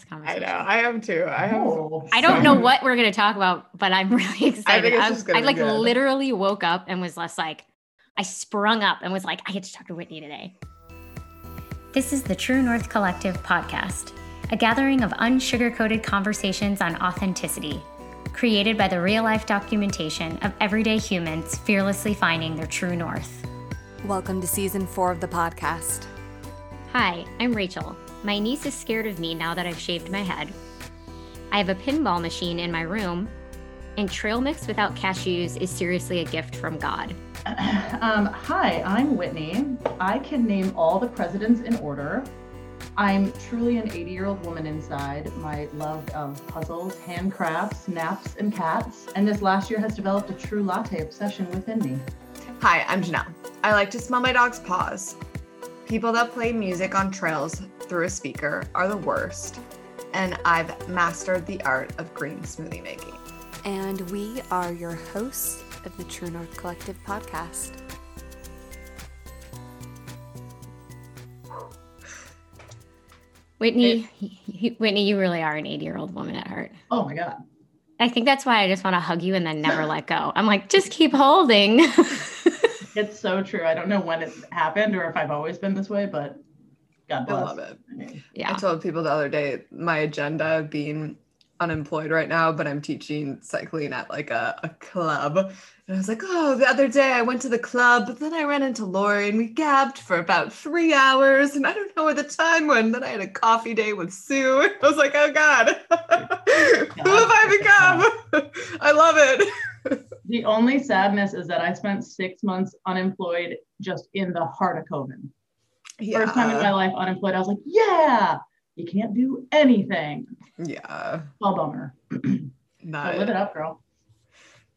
this I conversation. know. I am too. I have. Oh. I don't know what we're going to talk about, but I'm really excited. it's I, just gonna I be like good. literally woke up and was less like, I sprung up and was like, I get to talk to Whitney today. This is the True North Collective podcast, a gathering of unsugar-coated conversations on authenticity, created by the real-life documentation of everyday humans fearlessly finding their true north. Welcome to season four of the podcast. Hi, I'm Rachel. My niece is scared of me now that I've shaved my head. I have a pinball machine in my room, and trail mix without cashews is seriously a gift from God. Um, hi, I'm Whitney. I can name all the presidents in order. I'm truly an 80 year old woman inside. My love of puzzles, handcrafts, naps, and cats. And this last year has developed a true latte obsession within me. Hi, I'm Janelle. I like to smell my dog's paws. People that play music on trails through a speaker are the worst. And I've mastered the art of green smoothie making. And we are your hosts of the True North Collective podcast. Whitney, Whitney, you really are an 80 year old woman at heart. Oh my God. I think that's why I just want to hug you and then never let go. I'm like, just keep holding. It's so true. I don't know when it happened or if I've always been this way, but God bless. I love it. I mean, I told people the other day my agenda being unemployed right now, but I'm teaching cycling at like a, a club. And I was like, oh, the other day I went to the club, but then I ran into Lori and we gabbed for about three hours. And I don't know where the time went. Then I had a coffee date with Sue. I was like, oh God, who have I become? I love it. The only sadness is that I spent six months unemployed just in the heart of COVID. First time in my life unemployed. I was like, yeah, you can't do anything. Yeah. Well, bummer. Not But live it up, girl.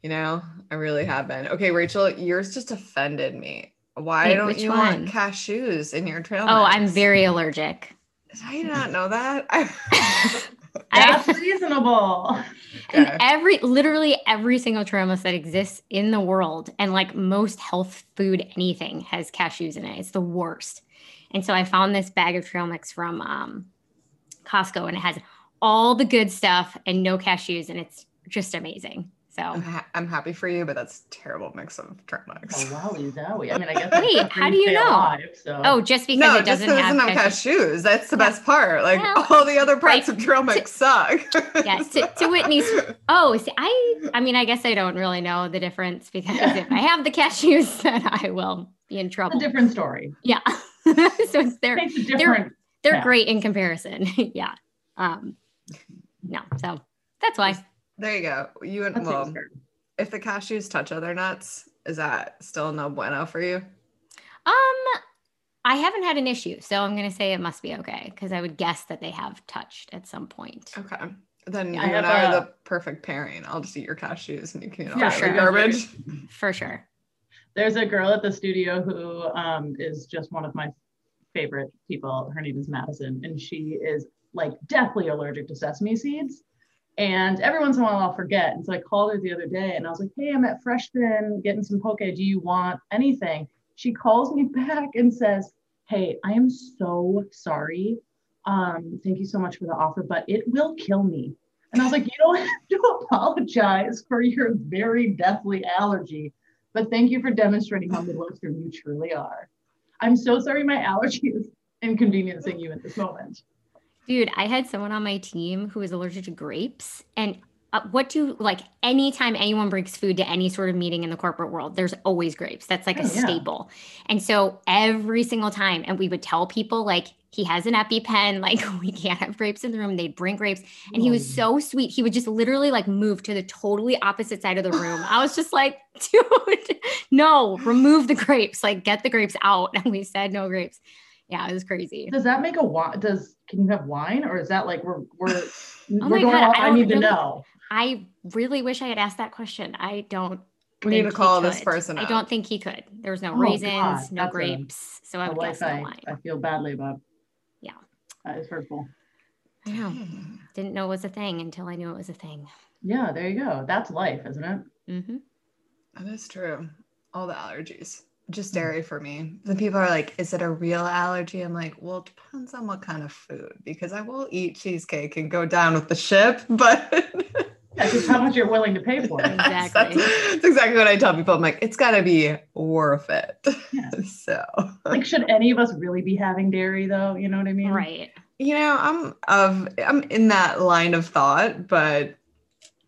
You know, I really have been. Okay, Rachel, yours just offended me. Why Wait, don't you one? want cashews in your trail? Oh, I'm very allergic. I did I not know that? That's I, reasonable. and Okay. every, literally every single trail mix that exists in the world, and like most health food, anything has cashews in it. It's the worst. And so I found this bag of trail mix from um, Costco, and it has all the good stuff and no cashews, and it's just amazing. So I'm, ha- I'm happy for you, but that's a terrible mix of trail Oh, mix. wowie zowie. I mean, I guess Wait, how do you know? alive, so. Oh, just because no, it just doesn't because it have, doesn't have cashews. cashews. That's the Yeah. best part. Like Well, all the other parts right. of trail mix suck. Yeah, to, to Whitney's. Oh, see, I. I mean, I guess I don't really know the difference because if I have the cashews, then I will be in It's trouble. a different story. Yeah. so it's, they're It's a different. They're yeah. great in comparison. yeah. Um. No, so that's why. there you go. You and well, seems fair. if the cashews touch other nuts, is that still no bueno for you? Um, I haven't had an issue, so I'm gonna say it must be okay because I would guess that they have touched at some point. Okay. Then I you and I are a- the perfect pairing. I'll just eat your cashews and you can eat all Yeah, the sure. garbage. For sure. There's a girl at the studio who um, is just one of my favorite people. Her name is Madison, and she is like deathly allergic to sesame seeds. And every once in a while I'll forget. And so I called her the other day and I was like, hey, I'm at Freshman getting some poke. Do you want anything? She calls me back and says, hey, I am so sorry. Um, thank you so much for the offer, but it will kill me. And I was like, you don't have to apologize for your very deathly allergy, but thank you for demonstrating how Midwestern you truly are. I'm so sorry my allergy is inconveniencing you at this moment. Dude, I had someone on my team who was allergic to grapes. And uh, what do like anytime anyone brings food to any sort of meeting in the corporate world, there's always grapes. That's like a Oh, yeah. staple. And so every single time, and we would tell people like he has an EpiPen, like we can't have grapes in the room. They'd bring grapes. And he was so sweet. He would just literally like move to the totally opposite side of the room. I was just like, dude, no, remove the grapes. Like get the grapes out. And we said no grapes. Yeah, it was crazy. Does that make a wine? Does can you have wine, or is that like we're we're oh we're Oh my going God, off? I I, don't need to know. I really wish I had asked that question. I don't. We need to call this could. person I up. don't think he could. There was no Oh, raisins, God, no that's a- grapes, so I A would life guess no I, wine. I feel badly about. Yeah. That is hurtful. I know. Didn't know it was a thing until I knew it was a thing. Yeah, there you go. That's life, isn't it? Mm-hmm. That is true. All the allergies. just dairy for me. The people are like, is it a real allergy? I'm like, well, it depends on what kind of food because I will eat cheesecake and go down with the ship, but That's just how much you're willing to pay for it. Exactly. That's, that's exactly what I tell people. I'm like, it's got to be worth it. Yeah. so, Like, should any of us really be having dairy though? You know what I mean? Right. you know, I'm of I'm in that line of thought, but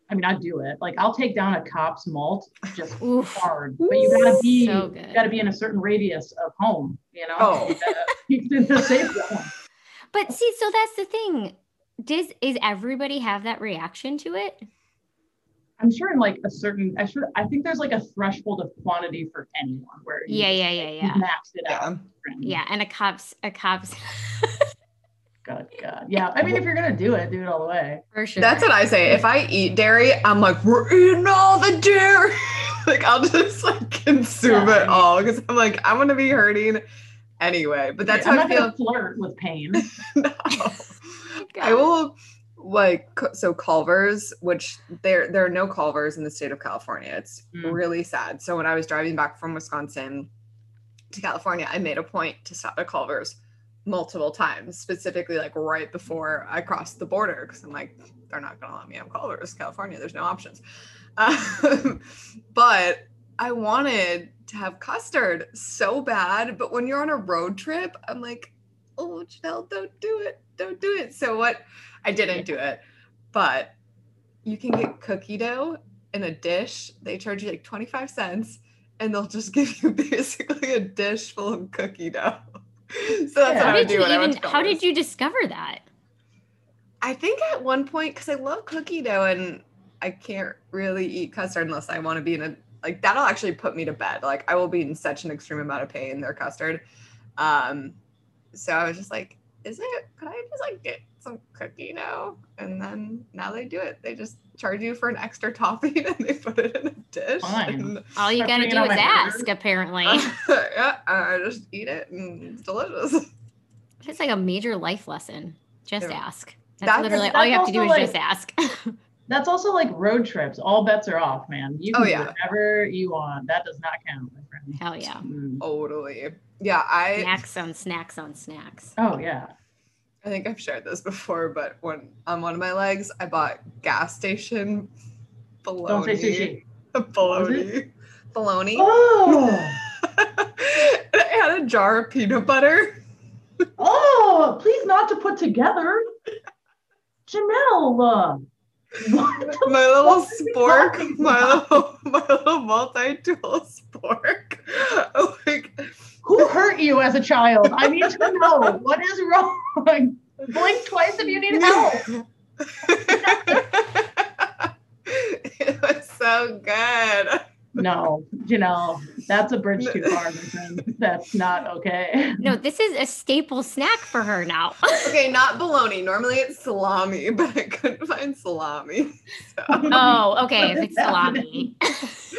I mean, I do it. Like, I'll take down a Kopp's malt just Oof. hard, but you gotta be So you gotta be in a certain radius of home. You know, Oh. you gotta keep safe zone. But see, so that's the thing. Does is everybody have that reaction to it? I'm sure in like a certain, I should, I think there's like a threshold of quantity for anyone where you Yeah, just, yeah, yeah, like, yeah. maxed it out. yeah. Yeah, and a Kopp's a Kopp's God, God. Yeah. I mean, if you're gonna do it, do it all the way. for sure. That's what I say. If I eat dairy, I'm like, we're eating all the dairy. like I'll just like consume Yeah. it all because I'm like, I'm gonna be hurting anyway. But that's I'm how I feel. flirt with pain. No. I will like so Culver's, which there there are no Culver's in the state of California. It's Mm. really sad. So when I was driving back from Wisconsin to California, I made a point to stop at Culver's multiple times, specifically like right before I crossed the border, because I'm like, they're not gonna let me have Culver's, California. There's no options. Um, but I wanted to have custard so bad, but when you're on a road trip, I'm like, oh Janelle, don't do it, don't do it. So what? I didn't do it, but you can get cookie dough in a dish. They charge you like 25 cents, and they'll just give you basically a dish full of cookie dough. so that's Yeah. How I would do when I went even to how did you discover that? I think at one point, because I love cookie dough and I can't really eat custard unless I want to be in a like that'll actually put me to bed. Like I will be in such an extreme amount of pain, their custard. Um, so I was just like, is it could I just like get some cookie dough? And then now they do it. They just charge you for an extra topping and they put it in a dish. Fine. All you Start gotta do is my burger. ask, apparently. yeah, I just eat it and it's delicious. it's like a major life lesson. Just Yeah. ask. That's, That's- literally all you have to do is also, just ask. That's also like road trips. All bets are off, man. You Oh, can do yeah. whatever you want. That does not count, my friend. Hell yeah. Mm. Totally. Yeah, I Snacks on snacks on snacks. Oh yeah. I think I've shared this before, but when on one of my legs, I bought gas station bologna. Don't say sushi. Bologna. Bologna. Oh, and I had a jar of peanut butter. oh, please not to put together. Janelle, uh, what My little What spork. My little my little multi-tool spork. Oh like Who hurt you as a child? I need to know what is wrong. Blink twice if you need help. it was so good. No, Janelle, that's a bridge too far, my friend. That's not okay. No, this is a staple snack for her now. Okay, not bologna. Normally it's salami, but I couldn't find salami. So oh, okay. If it's salami.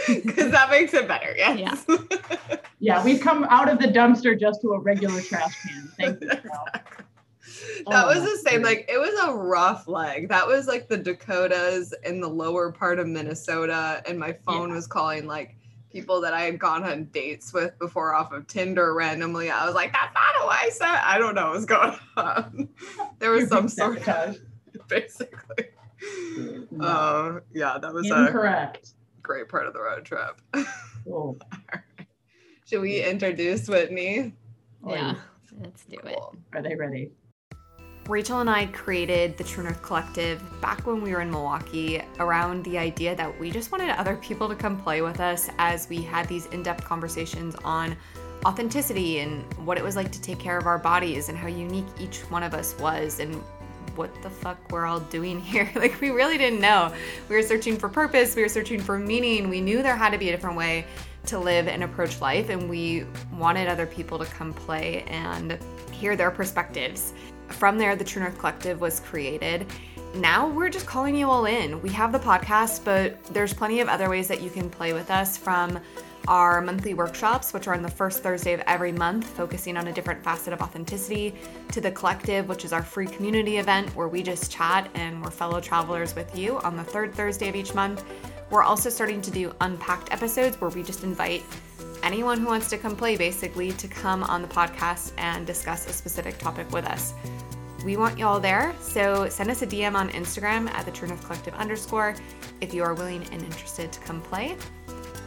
because that makes it better, yes. Yeah, yeah, we've come out of the dumpster just to a regular trash can. Thank you. Janelle. that Oh, was the same. great. Like it was a rough leg. That was like the Dakotas in the lower part of Minnesota, and my phone was calling like people that I had gone on dates with before off of Tinder randomly. I was like, "That's not who I said." I don't know what's going on. There was some being sort of sabotaged. basically. No. Uh, yeah, that was a Incorrect. great part of the road trip. Oh, Should we introduce Whitney? yeah. Let's do it. Are they ready? Rachel and I created the True North Collective back when we were in Milwaukee around the idea that we just wanted other people to come play with us as we had these in depth conversations on authenticity and what it was like to take care of our bodies and how unique each one of us was and what the fuck we're all doing here. like, we really didn't know. We were searching for purpose, we were searching for meaning. We knew there had to be a different way to live and approach life, and we wanted other people to come play and hear their perspectives. From there, the True North Collective was created. Now we're just calling you all in. We have the podcast, but there's plenty of other ways that you can play with us from our monthly workshops, which are on the first Thursday of every month, focusing on a different facet of authenticity, to the collective, which is our free community event where we just chat and we're fellow travelers with you on the third Thursday of each month. We're also starting to do unpacked episodes where we just invite anyone who wants to come play basically to come on the podcast and discuss a specific topic with us. We want y'all there, so send us a DM on Instagram at the True Collective underscore if you are willing and interested to come play.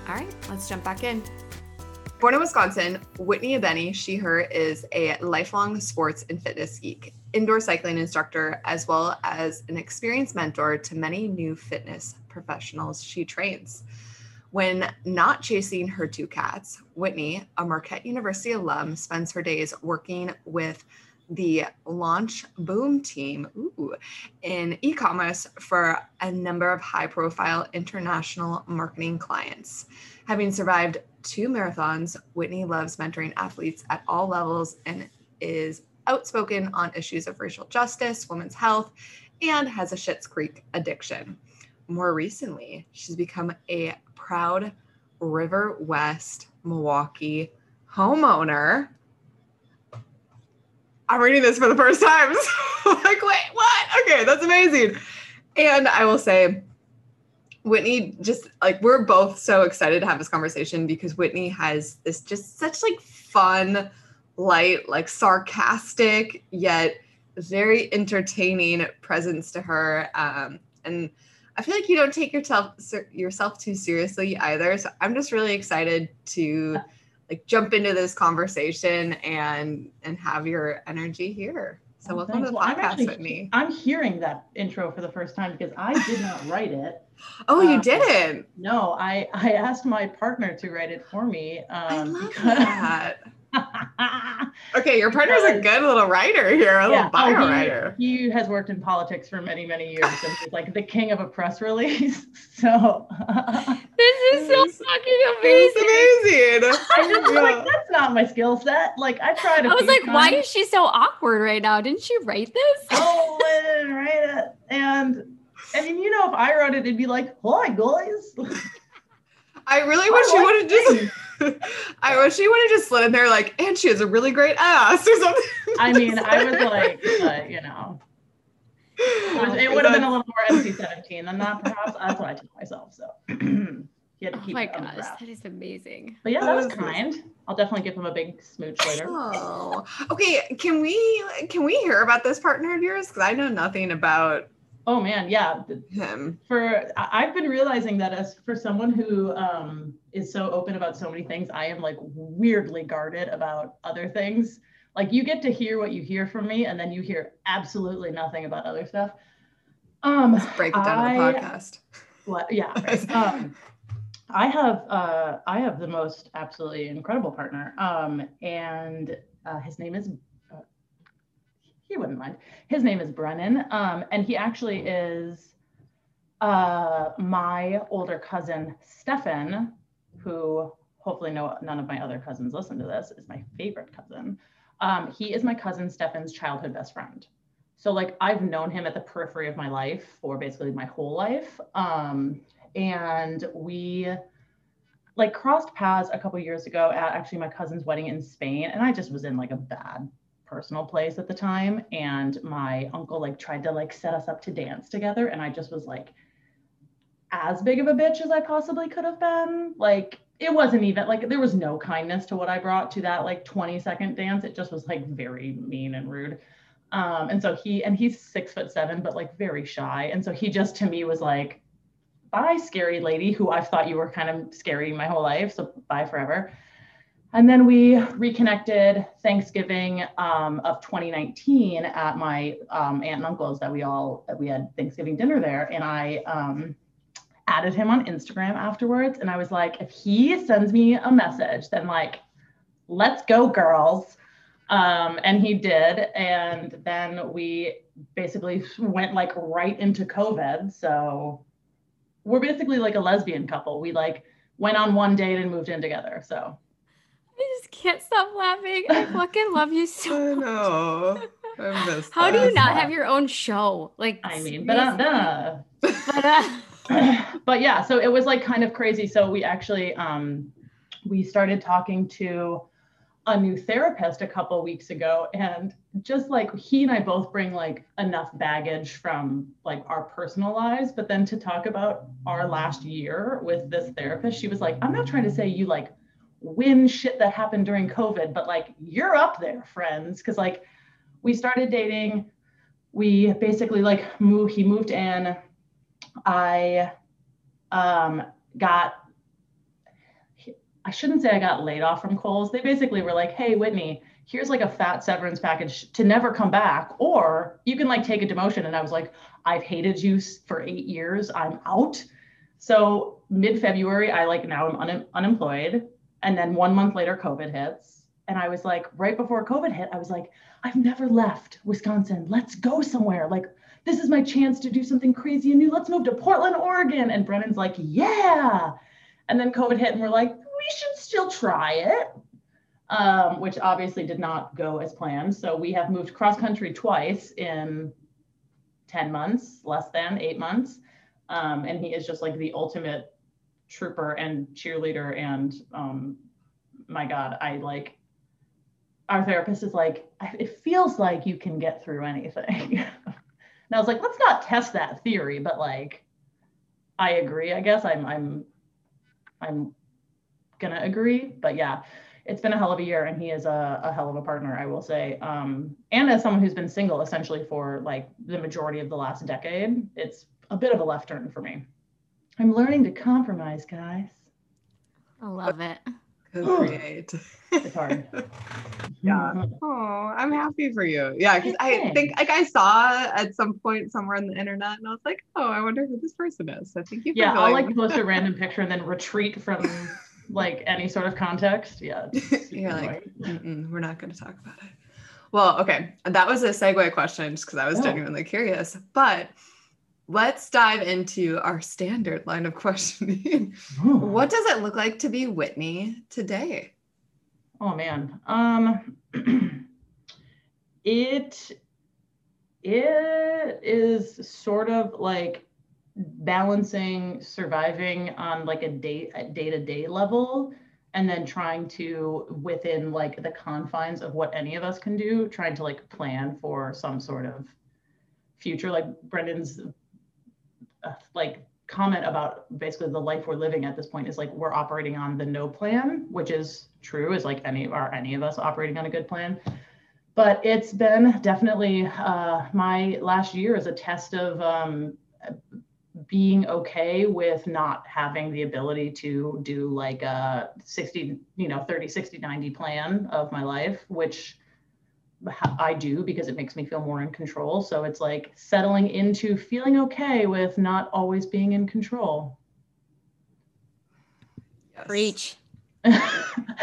All right, let's jump back in. Born in Wisconsin, Whitney Abeni, she, her, is a lifelong sports and fitness geek, indoor cycling instructor, as well as an experienced mentor to many new fitness professionals she trains. When not chasing her two cats, Whitney, a Marquette University alum, spends her days working with the Launch Boom team ooh, in e commerce for a number of high profile international marketing clients. Having survived two marathons, Whitney loves mentoring athletes at all levels and is outspoken on issues of racial justice, women's health, and has a Schitt's Creek addiction. More recently, she's become a proud River West Milwaukee homeowner. I'm reading this for the first time. like, wait, what? Okay, that's amazing. And I will say, Whitney just like we're both so excited to have this conversation because Whitney has this just such like fun, light, like sarcastic yet very entertaining presence to her. Um, and I feel like you don't take yourself yourself too seriously either. So I'm just really excited to like jump into this conversation and and have your energy here. So oh, welcome thanks. to the well, podcast, actually, me. I'm hearing that intro for the first time because I did not write it. Oh, you um, didn't? No, I I asked my partner to write it for me. Um, I love because, that. okay, your partner's a good little writer here, a yeah, little bio oh, he, writer. He has worked in politics for many, many years, and he's like the king of a press release. So this is so fucking amazing. It's amazing. I just yeah. like that's not my skill set. Like I tried. I was like, times. why is she so awkward right now? Didn't she write this? Oh, I didn't write it. And I mean, you know, if I wrote it, it'd be like, "Hi guys." I really wish you would have just. I wish she would have just slid in there like, and she has a really great ass or something. I mean, I was like, uh, you know, it, would have been a little more NC-17 than that, perhaps. That's what I told myself. So you had to keep. Oh my gosh, that is amazing. But yeah, that was kind. I'll definitely give him a big smooch later. Oh, okay. Can we can we hear about this partner of yours? Because I know nothing about Oh man, yeah. Him. For I've been realizing that as for someone who um, is so open about so many things, I am like weirdly guarded about other things. Like you get to hear what you hear from me, and then you hear absolutely nothing about other stuff. Um, Let's break it down I, on the podcast. What? Yeah. Right. um, I have uh, I have the most absolutely incredible partner, um, and uh, his name is mind. His name is Brennan, um, and he actually is uh, my older cousin Stefan, who hopefully no none of my other cousins listen to this. Is my favorite cousin. Um, he is my cousin Stefan's childhood best friend. So like I've known him at the periphery of my life for basically my whole life, um, and we like crossed paths a couple years ago at actually my cousin's wedding in Spain, and I just was in like a bad personal place at the time and my uncle like tried to like set us up to dance together and i just was like as big of a bitch as i possibly could have been. Like it wasn't even like there was no kindness to what i brought to that like 20 second dance. It just was like very mean and rude. Um and so he and he's six foot seven but like very shy. And so he just to me was like bye scary lady who i've thought you were kind of scary my whole life so bye forever and then we reconnected Thanksgiving um, of 2019 at my um, aunt and uncle's that we all that we had Thanksgiving dinner there, and I um, added him on Instagram afterwards, and I was like, if he sends me a message, then like, let's go, girls. Um, and he did, and then we basically went like right into COVID. So we're basically like a lesbian couple. We like went on one date and moved in together. So I just can't stop laughing. I fucking love you so I know. I miss How do you not have your own show? Like I mean, but uh, but, uh, but yeah, so it was like kind of crazy. So we actually um we started talking to a new therapist a couple weeks ago and just like he and I both bring like enough baggage from like our personal lives but then to talk about our last year with this therapist she was like I'm not trying to say you like win shit that happened during COVID, but like you're up there, friends. Cause like we started dating, we basically like he moved in. I um got I shouldn't say I got laid off from Kohl's. They basically were like, hey, Whitney, here's like a fat severance package to never come back, or you can like take a demotion. And I was like, I've hated you for eight years. I'm out. So mid February, I like now I'm un- unemployed. And then one month later, COVID hits. And I was like, right before COVID hit, I was like, I've never left Wisconsin. Let's go somewhere. Like, this is my chance to do something crazy and new. Let's move to Portland, Oregon. And Brennan's like, yeah. And then COVID hit, and we're like, we should still try it, um, which obviously did not go as planned. So we have moved cross country twice in 10 months, less than eight months. Um, and he is just like the ultimate trooper and cheerleader. And um, my God, I like, our therapist is like, it feels like you can get through anything. and I was like, let's not test that theory, but like, I agree. I guess I'm, I'm, I'm gonna agree. But yeah, it's been a hell of a year, and he is a, a hell of a partner, I will say. Um, and as someone who's been single essentially for like the majority of the last decade, it's a bit of a left turn for me. I'm learning to compromise, guys. I love it. Co-create. It's hard. yeah. Oh, I'm happy for you. Yeah, because I think like I saw at some point somewhere on the internet, and I was like, oh, I wonder who this person is. So thank you. yeah, I'll like post a random picture and then retreat from like any sort of context. Yeah. You're like, we're not going to talk about it. Well, okay. That was a segue question just because I was oh. genuinely curious. But let's dive into our standard line of questioning. what does it look like to be Whitney today? Oh man. Um it it is sort of like balancing surviving on like a day a day-to-day level and then trying to within like the confines of what any of us can do trying to like plan for some sort of future like brennan's uh, like comment about basically the life we're living at this point is like we're operating on the no plan which is true is like any are any of us operating on a good plan. But it's been definitely uh, my last year is a test of um, being okay with not having the ability to do like a 60 you know 30 60 90 plan of my life which i do because it makes me feel more in control so it's like settling into feeling okay with not always being in control yes. preach i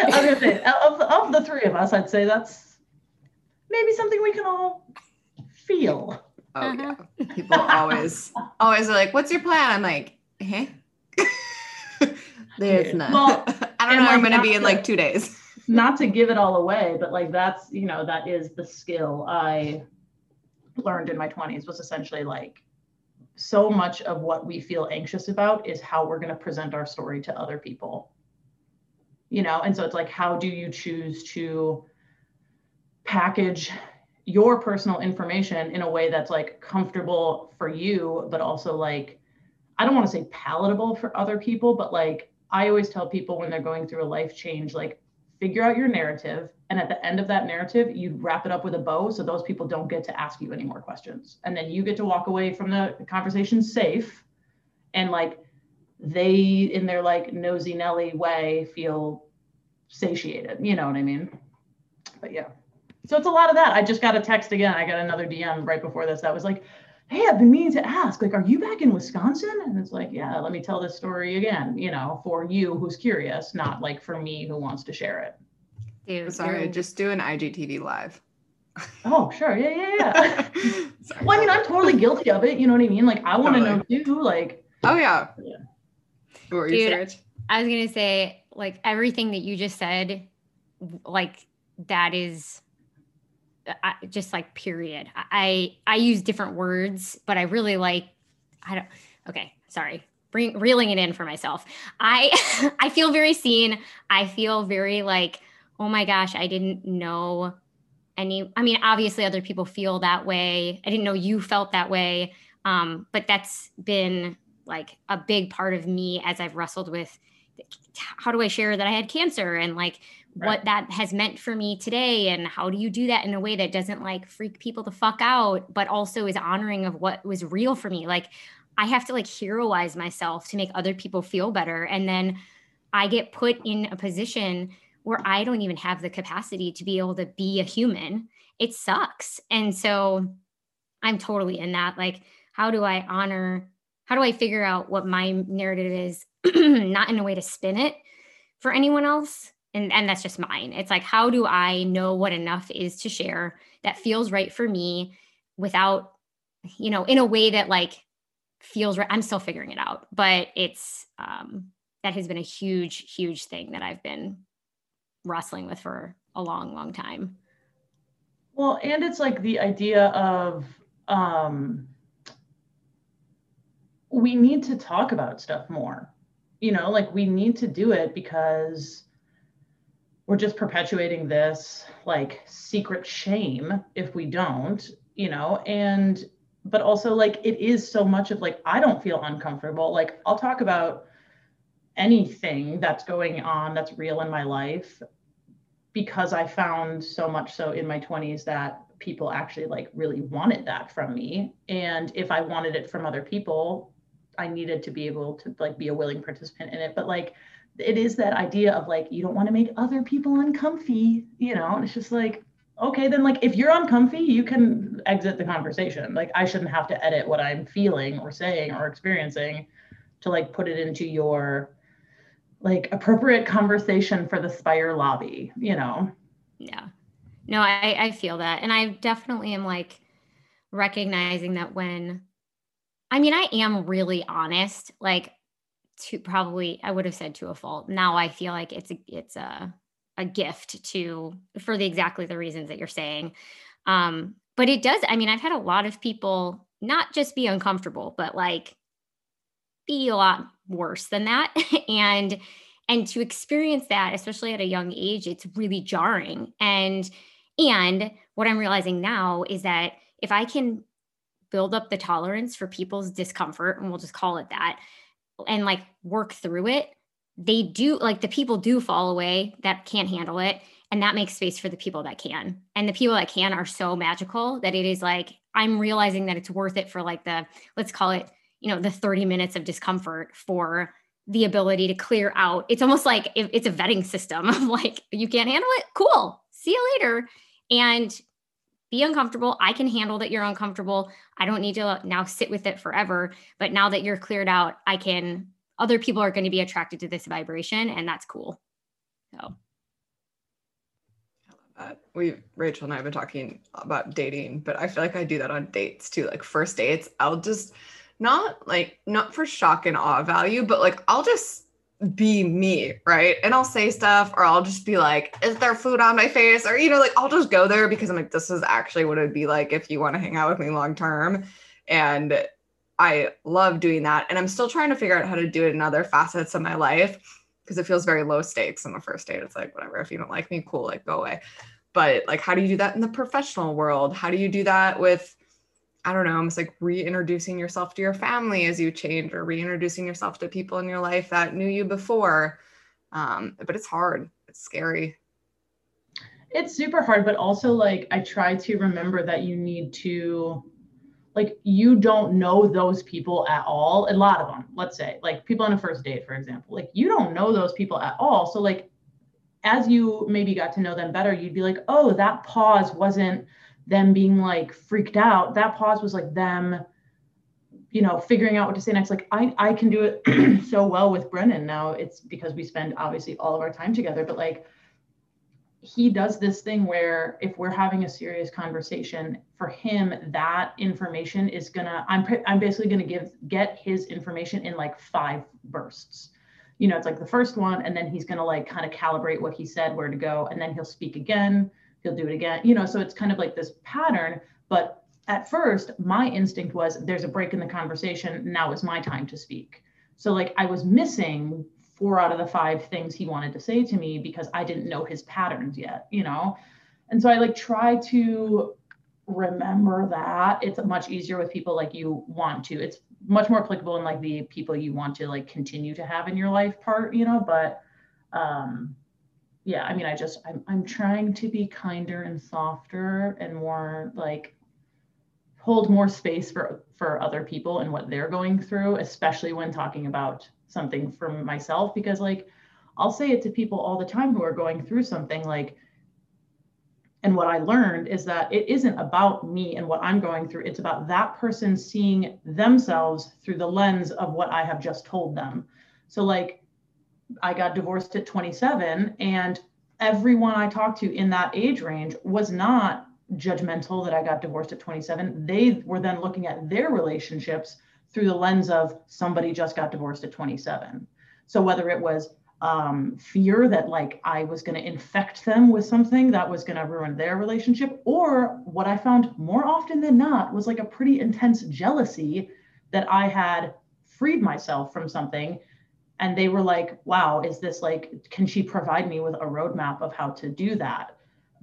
was gonna say of, of the three of us i'd say that's maybe something we can all feel Oh uh-huh. yeah. People always always are like, "What's your plan?" I'm like, "Hey, there's none. Well, I don't know. Like, I'm gonna be in like two days." Not to give it all away, but like that's you know that is the skill I learned in my 20s was essentially like so much of what we feel anxious about is how we're going to present our story to other people. You know and so it's like how do you choose to package your personal information in a way that's like comfortable for you, but also like, I don't want to say palatable for other people, but like, I always tell people when they're going through a life change, like, figure out your narrative. And at the end of that narrative, you wrap it up with a bow so those people don't get to ask you any more questions. And then you get to walk away from the conversation safe and like, they in their like nosy Nelly way feel satiated. You know what I mean? But yeah. So it's a lot of that. I just got a text again. I got another DM right before this that was like, Hey, I've been meaning to ask, like, are you back in Wisconsin? And it's like, yeah, let me tell this story again, you know, for you who's curious, not like for me who wants to share it. Dude, Sorry, you're... just do an IGTV live. Oh, sure. Yeah, yeah, yeah. well, I mean, I'm totally guilty of it. You know what I mean? Like, I want to totally. know too. Like, oh, yeah. Yeah. Dude, I was going to say, like, everything that you just said, like, that is I, just like period. I I use different words, but I really like. I don't. Okay, sorry. Bring reeling it in for myself. I I feel very seen. I feel very like, oh my gosh, I didn't know any. I mean, obviously, other people feel that way. I didn't know you felt that way. Um, but that's been like a big part of me as I've wrestled with how do I share that I had cancer and like right. what that has meant for me today and how do you do that in a way that doesn't like freak people the fuck out but also is honoring of what was real for me. Like I have to like heroize myself to make other people feel better and then I get put in a position where I don't even have the capacity to be able to be a human. It sucks. And so I'm totally in that. Like how do I honor how do I figure out what my narrative is not in a way to spin it for anyone else and and that's just mine. It's like how do i know what enough is to share that feels right for me without you know in a way that like feels right? I'm still figuring it out but it's um that has been a huge huge thing that i've been wrestling with for a long long time. Well and it's like the idea of um we need to talk about stuff more. You know like we need to do it because we're just perpetuating this like secret shame if we don't you know? And but also like it is so much of like i don't feel uncomfortable. Like i'll talk about anything that's going on that's real in my life because i found so much so in my 20s that people actually like really wanted that from me. And if i wanted it from other people I needed to be able to like be a willing participant in it. But like it is that idea of like you don't want to make other people uncomfy, you know, and it's just like, okay, then like if you're uncomfy, you can exit the conversation. Like I shouldn't have to edit what I'm feeling or saying or experiencing to like put it into your like appropriate conversation for the spire lobby, you know? Yeah. No, I, I feel that. And I definitely am like recognizing that when I mean, I am really honest, like to probably I would have said to a fault. Now I feel like it's a it's a a gift to for the exactly the reasons that you're saying. Um, but it does, I mean, I've had a lot of people not just be uncomfortable, but like be a lot worse than that. and and to experience that, especially at a young age, it's really jarring. And and what I'm realizing now is that if I can build up the tolerance for people's discomfort and we'll just call it that and like work through it they do like the people do fall away that can't handle it and that makes space for the people that can. And the people that can are so magical that it is like i'm realizing that it's worth it for like the let's call it you know the 30 minutes of discomfort for the ability to clear out. It's almost like it's a vetting system of like you can't handle it? Cool. See you later. And be uncomfortable. I can handle that you're uncomfortable. I don't need to now sit with it forever. But now that you're cleared out, I can, other people are going to be attracted to this vibration, and that's cool. So. Uh, we Rachel and I have been talking about dating, but I feel like I do that on dates too. Like first dates, I'll just not like not for shock and awe value, but like I'll just be me, right? And I'll say stuff or I'll just be like, is there food on my face? Or, you know, like I'll just go there because I'm like, this is actually what it'd be like if you want to hang out with me long term. And I love doing that. And I'm still trying to figure out how to do it in other facets of my life because it feels very low stakes on the first date. It's like, whatever, if you don't like me, cool, like go away. But like, how do you do that in the professional world? How do you do that with I don't know, almost like reintroducing yourself to your family as you change or reintroducing yourself to people in your life that knew you before. Um, but it's hard, it's scary. It's super hard, but also like I try to remember that you need to like you don't know those people at all. A lot of them, let's say, like people on a first date, for example, like you don't know those people at all. So like as you maybe got to know them better, you'd be like, oh, that pause wasn't them being like freaked out that pause was like them you know figuring out what to say next. Like i i can do it so well with brennan now. It's because we spend obviously all of our time together but like he does this thing where if we're having a serious conversation for him that information is gonna i'm i'm basically gonna give get his information in like five bursts. You know it's like the first one and then he's gonna like kind of calibrate what he said where to go and then he'll speak again he'll do it again you know so it's kind of like this pattern but at first my instinct was there's a break in the conversation now is my time to speak. So like i was missing four out of the five things he wanted to say to me because i didn't know his patterns yet you know? And so i like try to remember that. It's much easier with people like you want to. It's much more applicable in like the people you want to like continue to have in your life part you know but um yeah i mean i just i'm, I'm trying to be kinder and softer and more like hold more space for for other people and what they're going through especially when talking about something for myself because like i'll say it to people all the time who are going through something like and what I learned is that it isn't about me and what I'm going through. It's about that person seeing themselves through the lens of what I have just told them. So, like, I got divorced at 27, and everyone I talked to in that age range was not judgmental that I got divorced at 27. They were then looking at their relationships through the lens of somebody just got divorced at 27. So, whether it was um, fear that like I was going to infect them with something that was going to ruin their relationship. Or what I found more often than not was like a pretty intense jealousy that I had freed myself from something. And they were like, wow, is this like, can she provide me with a roadmap of how to do that?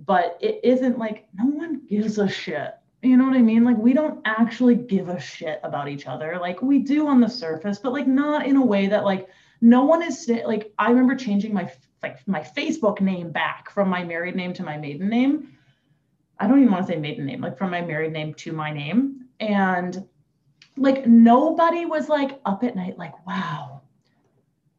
But it isn't like, no one gives a shit. You know what I mean? Like, we don't actually give a shit about each other. Like, we do on the surface, but like, not in a way that, like, no one is like i remember changing my like my facebook name back from my married name to my maiden name i don't even want to say maiden name like from my married name to my name and like nobody was like up at night like wow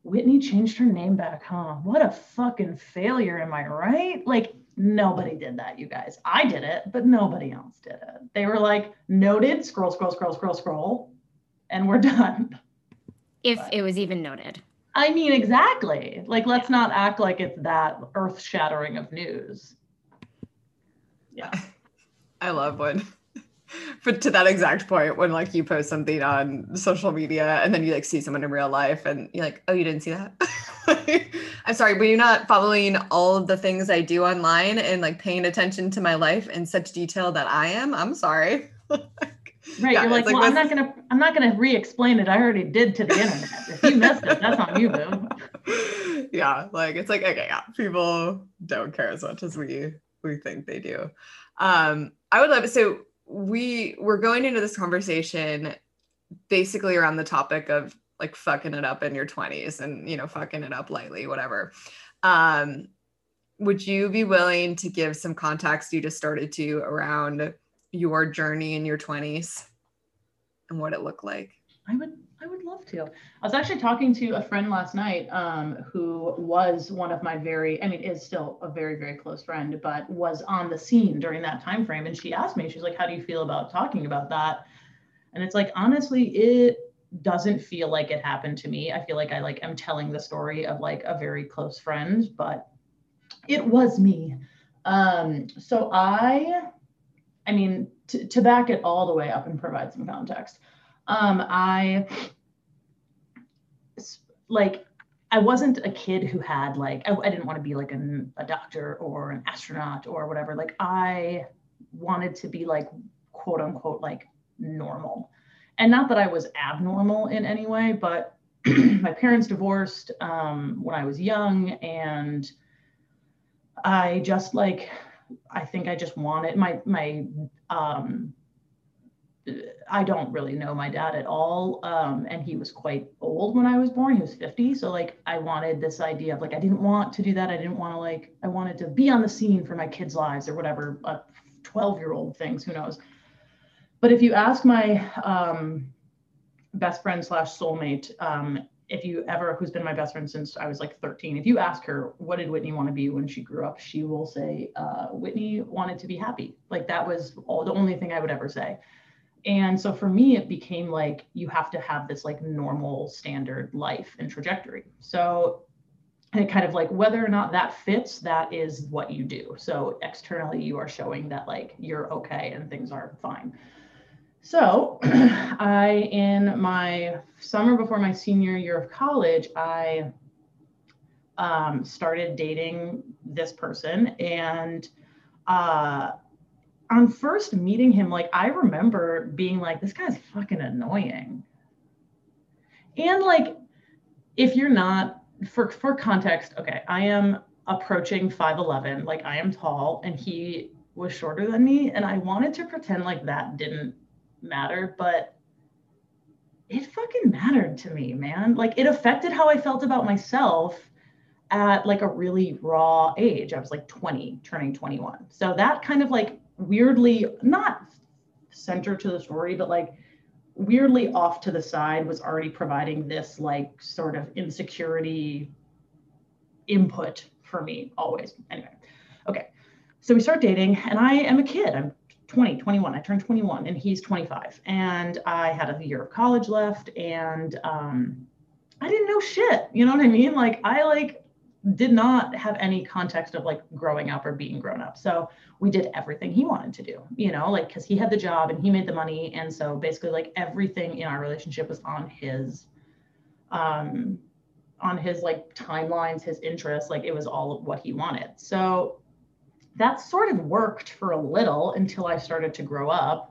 whitney changed her name back huh what a fucking failure am i right like nobody did that you guys i did it but nobody else did it they were like noted scroll scroll scroll scroll scroll and we're done if but. it was even noted I mean, exactly. Like, let's not act like it's that earth shattering of news. Yeah. I love when, but to that exact point, when like you post something on social media and then you like see someone in real life and you're like, oh, you didn't see that? I'm sorry, but you're not following all of the things I do online and like paying attention to my life in such detail that I am. I'm sorry. Right. Yeah, you're like, like well, I'm not gonna I'm not gonna re-explain it. I already did to the internet. if you missed it, that's on you, boo. Yeah, like it's like, okay, yeah, people don't care as much as we we think they do. Um, I would love it. So we we're going into this conversation basically around the topic of like fucking it up in your 20s and you know, fucking it up lightly, whatever. Um, would you be willing to give some context you just started to around your journey in your 20s and what it looked like? I would I would love to. I was actually talking to a friend last night um, who was one of my very, I mean, is still a very, very close friend, but was on the scene during that time frame. And she asked me, she's like, how do you feel about talking about that? And it's like, honestly, it doesn't feel like it happened to me. I feel like I like am telling the story of like a very close friend, but it was me. Um, so I I mean, to, to back it all the way up and provide some context, um, I like I wasn't a kid who had like I, I didn't want to be like an, a doctor or an astronaut or whatever. Like I wanted to be like quote unquote like normal, and not that I was abnormal in any way, but my parents divorced um, when I was young, and I just like I think I just wanted my my um, I don't really know my dad at all. Um, and he was quite old when I was born. He was 50. So like I wanted this idea of like I didn't want to do that. I didn't want to like I wanted to be on the scene for my kids' lives or whatever. Uh, 12 year old things, who knows? But if you ask my um, best friend slash soulmate, um, if you ever, who's been my best friend since I was like 13, if you ask her, what did Whitney want to be when she grew up? She will say, uh, Whitney wanted to be happy. Like that was all the only thing I would ever say. And so for me, it became like you have to have this like normal standard life and trajectory. So it kind of like whether or not that fits, that is what you do. So externally, you are showing that like you're okay and things are fine. So I, in my summer before my senior year of college, I um, started dating this person. And uh, on first meeting him, like I remember being like, this guy's fucking annoying. And like, if you're not, for, for context, okay, I am approaching 5'11, like I am tall, and he was shorter than me. And I wanted to pretend like that didn't matter, but it fucking mattered to me, man. Like it affected how I felt about myself at like a really raw age. I was like 20, turning 21. So that kind of like weirdly, not center to the story, but like weirdly off to the side was already providing this like sort of insecurity input for me always. Anyway, okay. So we start dating, and I am a kid. I'm 20, 21. I turned 21, and he's 25. And I had a year of college left, and um, I didn't know shit. You know what I mean? Like, I like did not have any context of like growing up or being grown up. So we did everything he wanted to do, you know, like because he had the job and he made the money. And so basically, like everything in our relationship was on his um on his like timelines, his interests, like it was all what he wanted. So that sort of worked for a little until I started to grow up.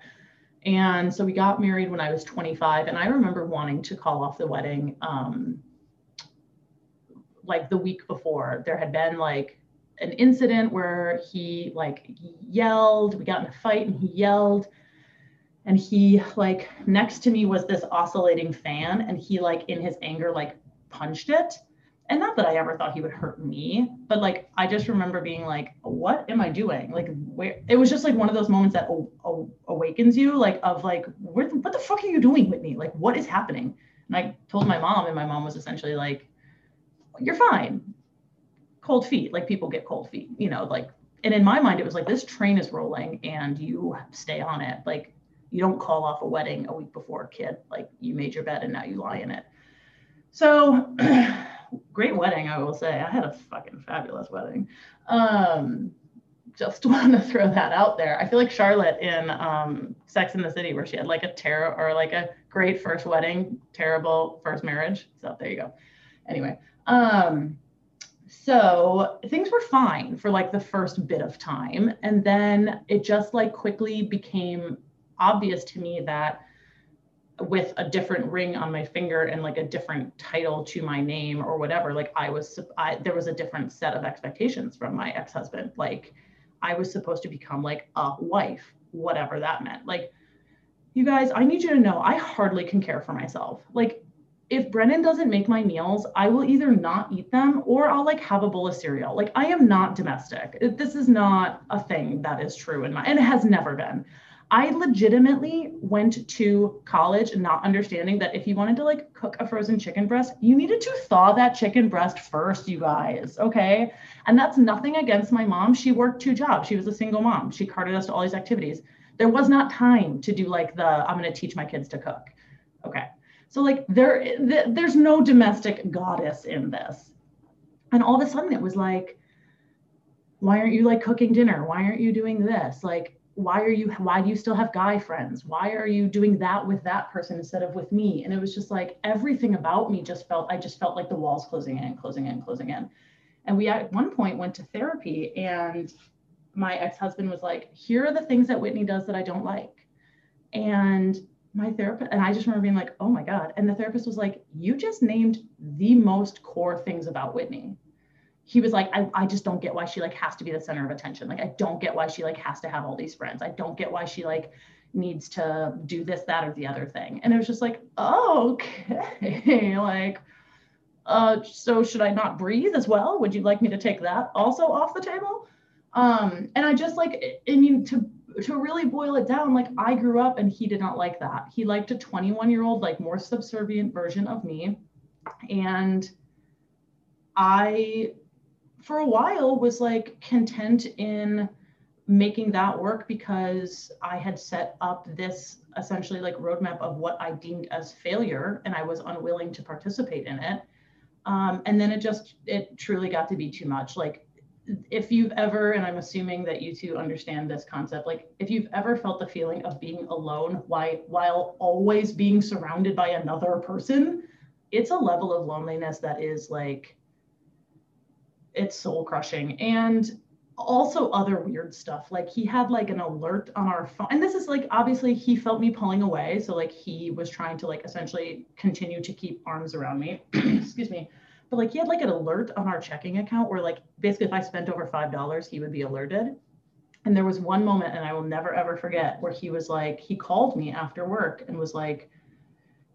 And so we got married when I was 25. And I remember wanting to call off the wedding um, like the week before. There had been like an incident where he like yelled, we got in a fight and he yelled. And he like next to me was this oscillating fan, and he like in his anger like punched it. And not that I ever thought he would hurt me, but like I just remember being like, what am I doing? Like, where it was just like one of those moments that awakens you, like, of like, what the fuck are you doing with me? Like, what is happening? And I told my mom, and my mom was essentially like, you're fine. Cold feet, like people get cold feet, you know, like, and in my mind, it was like, this train is rolling and you stay on it. Like, you don't call off a wedding a week before, kid. Like, you made your bed and now you lie in it. So great wedding, I will say. I had a fucking fabulous wedding. Um, just want to throw that out there. I feel like Charlotte in um, Sex in the City, where she had like a terror or like a great first wedding, terrible first marriage. So there you go. Anyway, um, so things were fine for like the first bit of time, and then it just like quickly became obvious to me that with a different ring on my finger and like a different title to my name or whatever like i was I, there was a different set of expectations from my ex-husband. Like i was supposed to become like a wife whatever that meant. Like you guys i need you to know i hardly can care for myself. Like if brennan doesn't make my meals i will either not eat them or i'll like have a bowl of cereal like i am not domestic this is not a thing that is true in my and it has never been I legitimately went to college not understanding that if you wanted to like cook a frozen chicken breast, you needed to thaw that chicken breast first, you guys. Okay. And that's nothing against my mom. She worked two jobs. She was a single mom. She carted us to all these activities. There was not time to do like the I'm going to teach my kids to cook. Okay. So like there th- there's no domestic goddess in this. And all of a sudden it was like why aren't you like cooking dinner? Why aren't you doing this? Like why are you why do you still have guy friends why are you doing that with that person instead of with me and it was just like everything about me just felt i just felt like the walls closing in closing in closing in and we at one point went to therapy and my ex-husband was like here are the things that whitney does that i don't like and my therapist and i just remember being like oh my god. And the therapist was like you just named the most core things about whitney. He was like I, I just don't get why she like has to be the center of attention. Like i don't get why she like has to have all these friends. I don't get why she like needs to do this that or the other thing. And it was just like okay like uh so should i not breathe as well? Would you like me to take that also off the table? Um and i just like i mean to to really boil it down like i grew up and he did not like that he liked a 21 year old like more subservient version of me and i for a while was like content in making that work because I had set up this essentially like roadmap of what I deemed as failure and I was unwilling to participate in it. Um, and then it just, it truly got to be too much. Like if you've ever, and I'm assuming that you two understand this concept, like if you've ever felt the feeling of being alone while, while always being surrounded by another person, it's a level of loneliness that is like, it's soul crushing and also other weird stuff like he had like an alert on our phone and this is like obviously he felt me pulling away so like he was trying to like essentially continue to keep arms around me excuse me but like he had like an alert on our checking account where like basically if i spent over five dollars he would be alerted And there was one moment, and I will never ever forget, where he was like, he called me after work and was like,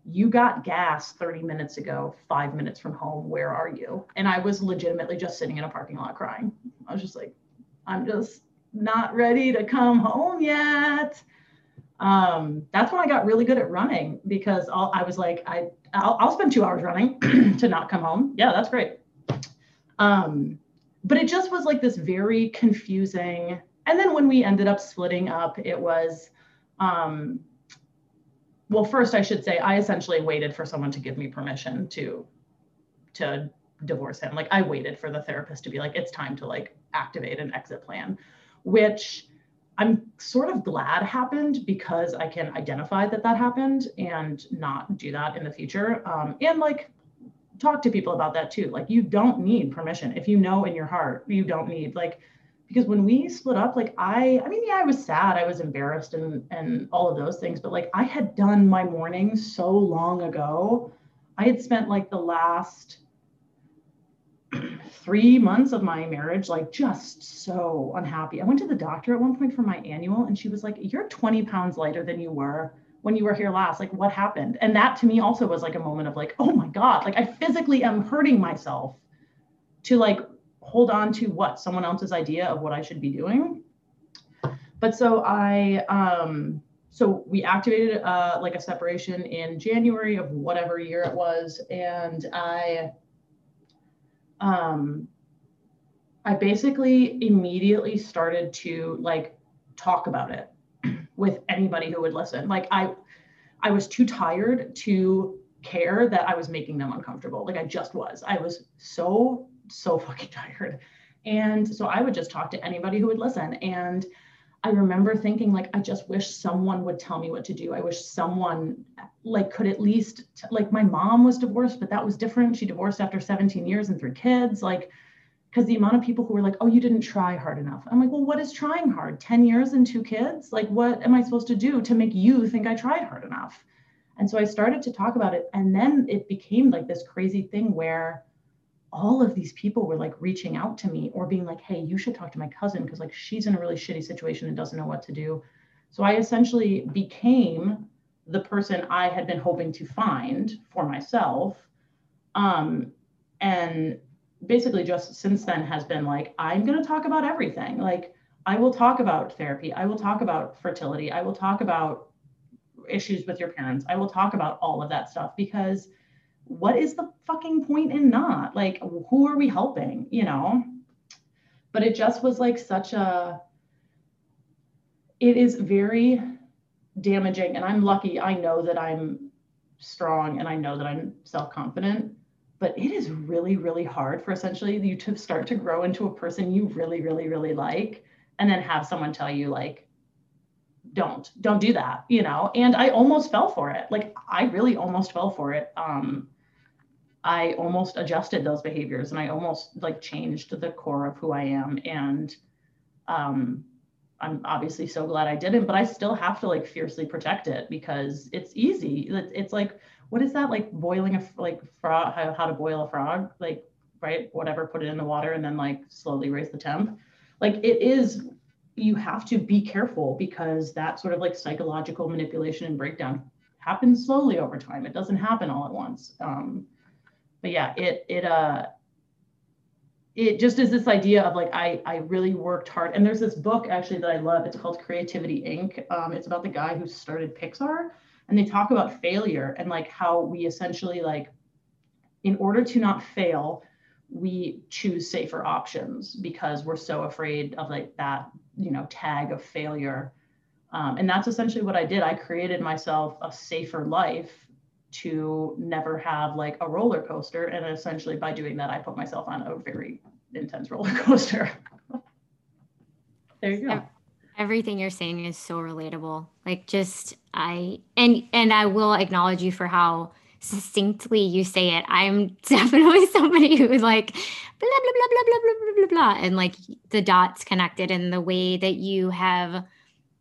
you got gas 30 minutes ago, five minutes from home. Where are you? And I was legitimately just sitting in a parking lot crying. I was just like, I'm just not ready to come home yet. Um, that's when I got really good at running because I'll, I was like, I, I'll, I'll spend two hours running to not come home. Yeah, that's great. Um, but it just was like this very confusing. And then when we ended up splitting up, it was, um, well first i should say i essentially waited for someone to give me permission to to divorce him like i waited for the therapist to be like it's time to like activate an exit plan which i'm sort of glad happened because i can identify that that happened and not do that in the future. Um, and like talk to people about that too. Like you don't need permission. If you know in your heart you don't need like because when we split up like i i mean yeah i was sad. I was embarrassed and and all of those things but like i had done my mornings so long ago. I had spent like the last three months of my marriage like just so unhappy. I went to the doctor at one point for my annual and she was like you're 20 pounds lighter than you were when you were here last. Like what happened? And that to me also was like a moment of like oh my god like i physically am hurting myself to like hold on to what? Someone else's idea of what I should be doing. But so I, um, so we activated uh, like a separation in January of whatever year it was, and I, um, I basically immediately started to like talk about it with anybody who would listen. Like I, I was too tired to care that I was making them uncomfortable. Like I just was. I was so so fucking tired. And so I would just talk to anybody who would listen. And I remember thinking like I just wish someone would tell me what to do. I wish someone like could at least like my mom was divorced, but that was different. She divorced after 17 years and three kids. Like because the amount of people who were like, "Oh, you didn't try hard enough." I'm like, "Well, what is trying hard? 10 years and two kids? Like what am I supposed to do to make you think I tried hard enough?" And so I started to talk about it and then it became like this crazy thing where all of these people were like reaching out to me or being like, hey, you should talk to my cousin because like she's in a really shitty situation and doesn't know what to do. So I essentially became the person I had been hoping to find for myself. Um, and basically just since then has been like, I'm going to talk about everything. Like, I will talk about therapy. I will talk about fertility. I will talk about issues with your parents. I will talk about all of that stuff because what is the fucking point in not? Like, who are we helping? You know? But it just was like such a, it is very damaging. And I'm lucky. I know that I'm strong and I know that I'm self confident. But it is really, really hard for essentially you to start to grow into a person you really, really, really like, and then have someone tell you, like, don't don't do that you know and i almost fell for it like i really almost fell for it um I almost adjusted those behaviors and I almost like changed the core of who I am. And um, I'm obviously so glad I didn't, but I still have to like fiercely protect it because it's easy. It's, like, what is that like boiling a like frog, how, how to boil a frog? Like, right, whatever, put it in the water and then like slowly raise the temp. Like it is, you have to be careful because that sort of like psychological manipulation and breakdown happens slowly over time. It doesn't happen all at once. Um, but yeah, it it uh it just is this idea of like I I really worked hard. And there's this book actually that I love. It's called Creativity Inc. Um, it's about the guy who started Pixar, and they talk about failure and like how we essentially like, in order to not fail, we choose safer options because we're so afraid of like that you know tag of failure. Um, and that's essentially what I did. I created myself a safer life to never have like a roller coaster. And essentially by doing that, I put myself on a very intense roller coaster. there you go. Everything you're saying is so relatable. Like just I and and I will acknowledge you for how succinctly you say it. I'm definitely somebody who's like blah blah blah blah blah blah blah blah blah, and like the dots connected and the way that you have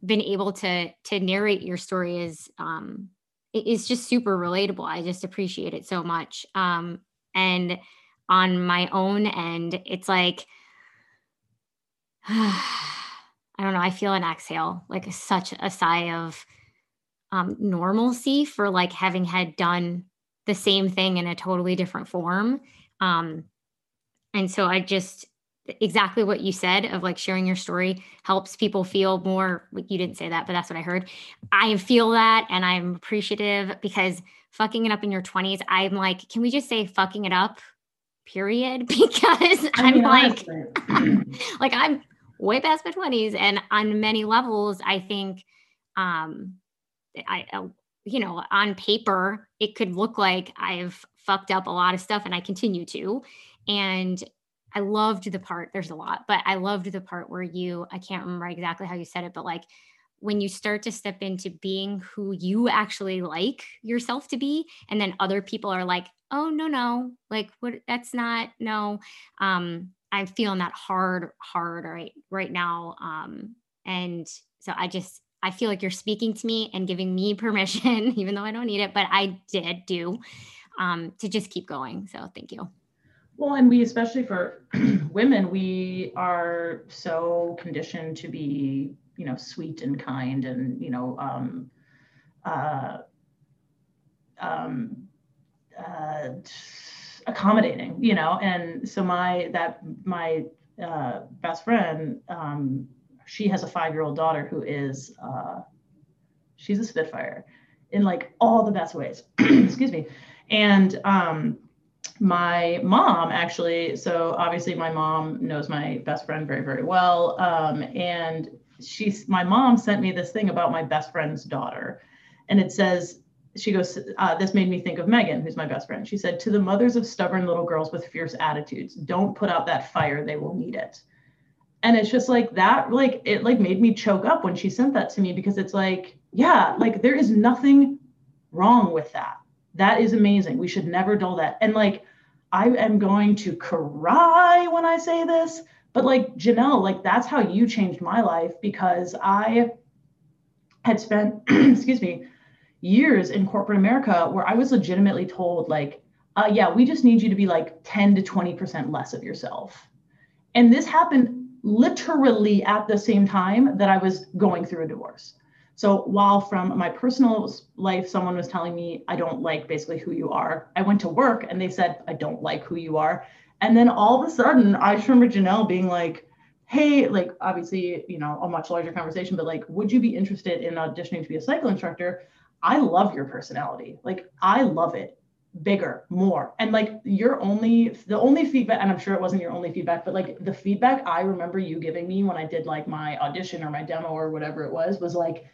been able to to narrate your story is um it's just super relatable. I just appreciate it so much. Um, and on my own end, it's like I don't know, I feel an exhale, like such a sigh of um, normalcy for like having had done the same thing in a totally different form. Um, and so I just, exactly what you said of like sharing your story helps people feel more like you didn't say that but that's what i heard. I feel that and i'm appreciative because fucking it up in your 20s i'm like can we just say fucking it up period? Because I am like like i'm way past my 20s and on many levels i think um i uh, you know on paper it could look like i've fucked up a lot of stuff and i continue to and I loved the part, there's a lot, but I loved the part where you, I can't remember exactly how you said it, but like when you start to step into being who you actually like yourself to be, and then other people are like, oh, no, no, like what, that's not, no. Um, I'm feeling that hard, hard right, right now. Um, and so I just, I feel like you're speaking to me and giving me permission, even though I don't need it, but I did do um, to just keep going. So thank you. Well, and we, especially for women, we are so conditioned to be, you know, sweet and kind and, you know, um, uh, um, uh, accommodating, you know, and so my, that, my uh, best friend, um, she has a five-year-old daughter who is, uh, she's a Spitfire in like all the best ways, excuse me. And, um, my mom actually. So obviously my mom knows my best friend very very well. Um, and she's my mom sent me this thing about my best friend's daughter. And it says she goes uh, this made me think of megan who's my best friend. She said to the mothers of stubborn little girls with fierce attitudes don't put out that fire they will need it. And it's just like that like it like made me choke up when she sent that to me because it's like yeah like there is nothing wrong with that that is amazing. We should never dull that. And like, I am going to cry when I say this, but like Janelle, like that's how you changed my life because I had spent, excuse me, years in corporate America where I was legitimately told, like, uh, yeah, we just need you to be like 10 to 20% less of yourself. And this happened literally at the same time that I was going through a divorce. So while from my personal life, someone was telling me, I don't like basically who you are, I went to work and they said, I don't like who you are. And then all of a sudden, I just remember Janelle being like, hey, like obviously, you know, a much larger conversation, but like, would you be interested in auditioning to be a cycle instructor? I love your personality. Like, I love it bigger, more. And like, your only, the only feedback, and I'm sure it wasn't your only feedback, but like the feedback I remember you giving me when I did like my audition or my demo or whatever it was, was like,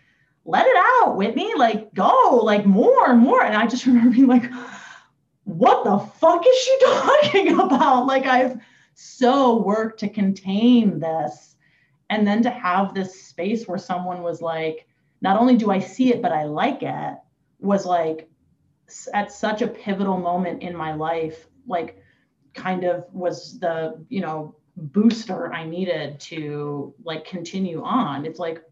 let it out, Whitney. Like, go, like more and more. And I just remember being like, what the fuck is she talking about? Like, I've so worked to contain this. And then to have this space where someone was like, not only do I see it, but I like it, was like at such a pivotal moment in my life, like, kind of was the, you know, booster I needed to like continue on. It's like,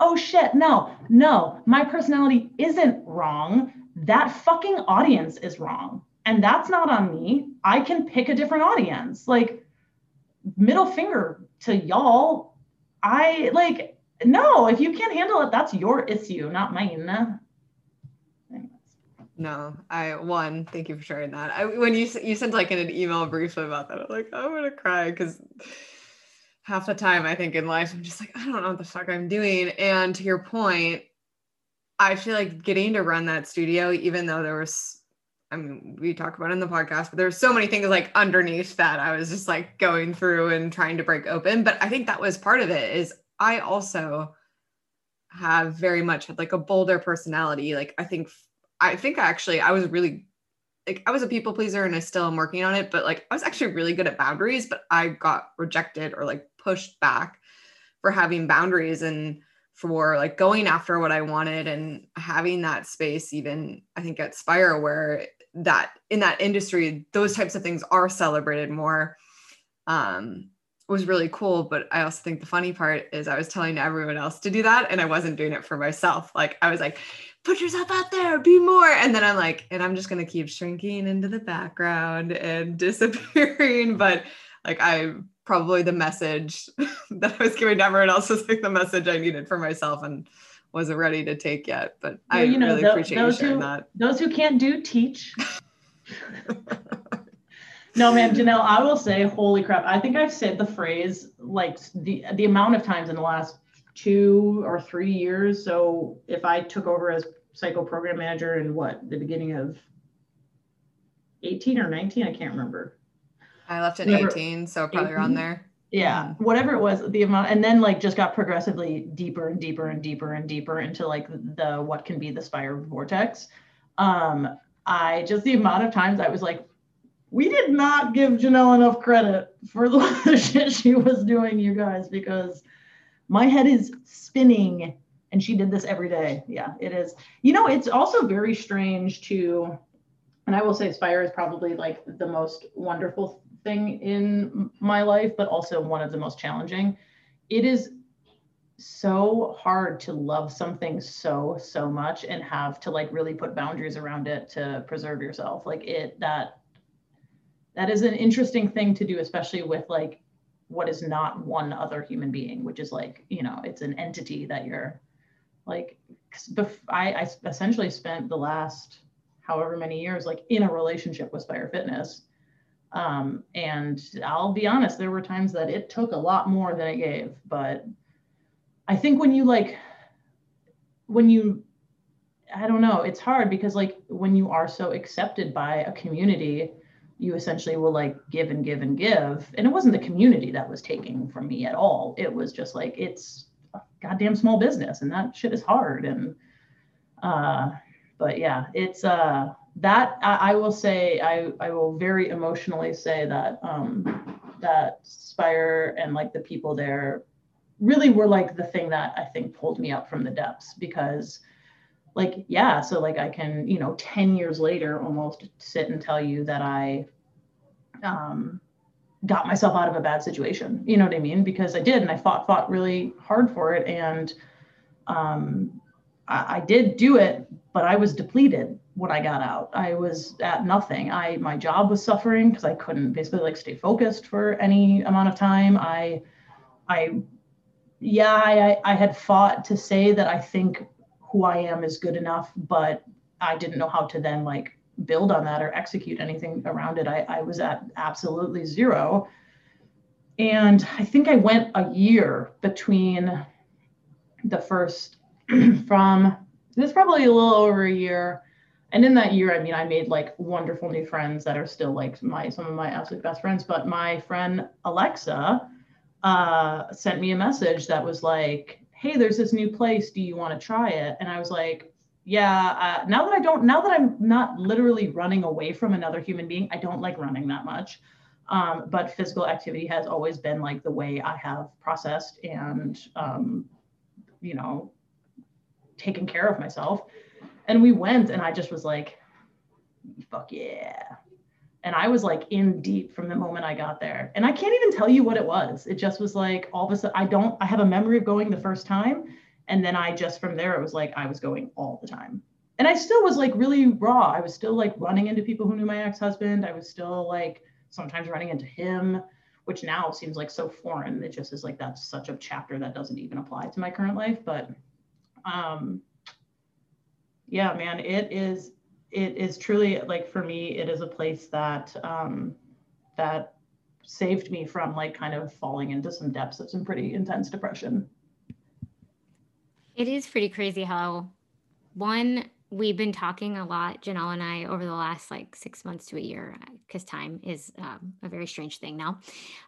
oh shit, no, no, my personality isn't wrong. That fucking audience is wrong. And that's not on me. I can pick a different audience. Like, middle finger to y'all. I like, no, if you can't handle it, that's your issue, not mine. No, I one. Thank you for sharing that. I, when you you sent like an email briefly about that, I'm like, I'm gonna cry because half the time I think in life I'm just like I don't know what the fuck I'm doing. And to your point, I feel like getting to run that studio, even though there was I mean, we talk about in the podcast, but there's so many things like underneath that I was just like going through and trying to break open. But I think that was part of it is I also have very much had like a bolder personality. Like I think I think actually I was really like I was a people pleaser and I still am working on it, but like I was actually really good at boundaries, but I got rejected or like pushed back for having boundaries and for like going after what I wanted and having that space, even I think at Spire, where that in that industry, those types of things are celebrated more. Um, was really cool. But I also think the funny part is I was telling everyone else to do that and I wasn't doing it for myself. Like I was like, put yourself out there, be more. And then I'm like, and I'm just gonna keep shrinking into the background and disappearing. But like I probably the message that I was giving to everyone else was like the message I needed for myself and wasn't ready to take yet. But I you know, really th- appreciate you sharing who, that. Those who can't do, teach. no, man, Janelle, I will say, holy crap. I think I've said the phrase like the the amount of times in the last two or three years. So if I took over as cycle program manager in what the beginning of 18 or 19, I can't remember. I left at 18, so probably 18? around there. Yeah, mm-hmm. whatever it was, the amount, and then like just got progressively deeper and deeper and deeper and deeper into like the what can be the spire vortex. Um, I just the amount of times I was like, we did not give Janelle enough credit for the shit she was doing, you guys, because my head is spinning and she did this every day. Yeah, it is. You know, it's also very strange to, and I will say Spire is probably like the most wonderful thing in my life, but also one of the most challenging. It is so hard to love something so so much and have to like really put boundaries around it to preserve yourself like it that that is an interesting thing to do especially with like what is not one other human being which is like you know it's an entity that you're like I, I essentially spent the last however many years like in a relationship with spire fitness um, and I'll be honest, there were times that it took a lot more than it gave. But I think when you like, when you, I don't know, it's hard because like when you are so accepted by a community, you essentially will like give and give and give. And it wasn't the community that was taking from me at all. It was just like, it's a goddamn small business and that shit is hard. And, uh, but yeah, it's, uh, that I, I, will say I, I will very emotionally say that um, that Spire and like the people there really were like the thing that I think pulled me up from the depths because like yeah so like I can you know 10 years later almost sit and tell you that I um, got myself out of a bad situation you know what I mean? Because I did and I fought fought really hard for it and um, I, I did do it but I was depleted when I got out. I was at nothing. I my job was suffering because I couldn't basically like stay focused for any amount of time. I I yeah, I I had fought to say that I think who I am is good enough, but I didn't know how to then like build on that or execute anything around it. I, I was at absolutely zero. And I think I went a year between the first from this probably a little over a year and in that year, I mean, I made like wonderful new friends that are still like my some of my absolute best friends. But my friend Alexa uh, sent me a message that was like, "Hey, there's this new place. Do you want to try it?" And I was like, "Yeah." Uh, now that I don't, now that I'm not literally running away from another human being, I don't like running that much. Um, but physical activity has always been like the way I have processed and, um, you know, taken care of myself and we went and i just was like fuck yeah. And i was like in deep from the moment i got there. And i can't even tell you what it was. It just was like all of a sudden i don't i have a memory of going the first time. And then i just from there it was like i was going all the time. And i still was like really raw. I was still like running into people who knew my ex-husband. I was still like sometimes running into him which now seems like so foreign. It just is like that's such a chapter that doesn't even apply to my current life. But um yeah, man, it is it is truly like for me, it is a place that um that saved me from like kind of falling into some depths of some pretty intense depression. It is pretty crazy how one we've been talking a lot, Janelle and I, over the last like six months to a year, because time is um, a very strange thing now,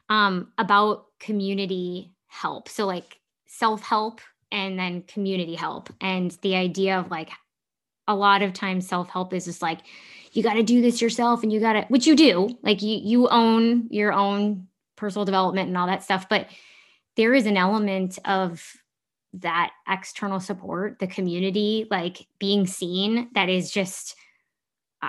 um, about community help. So, like self help and then community help, and the idea of like a lot of times self-help is just like you got to do this yourself and you got to which you do like you you own your own personal development and all that stuff but there is an element of that external support the community like being seen that is just uh,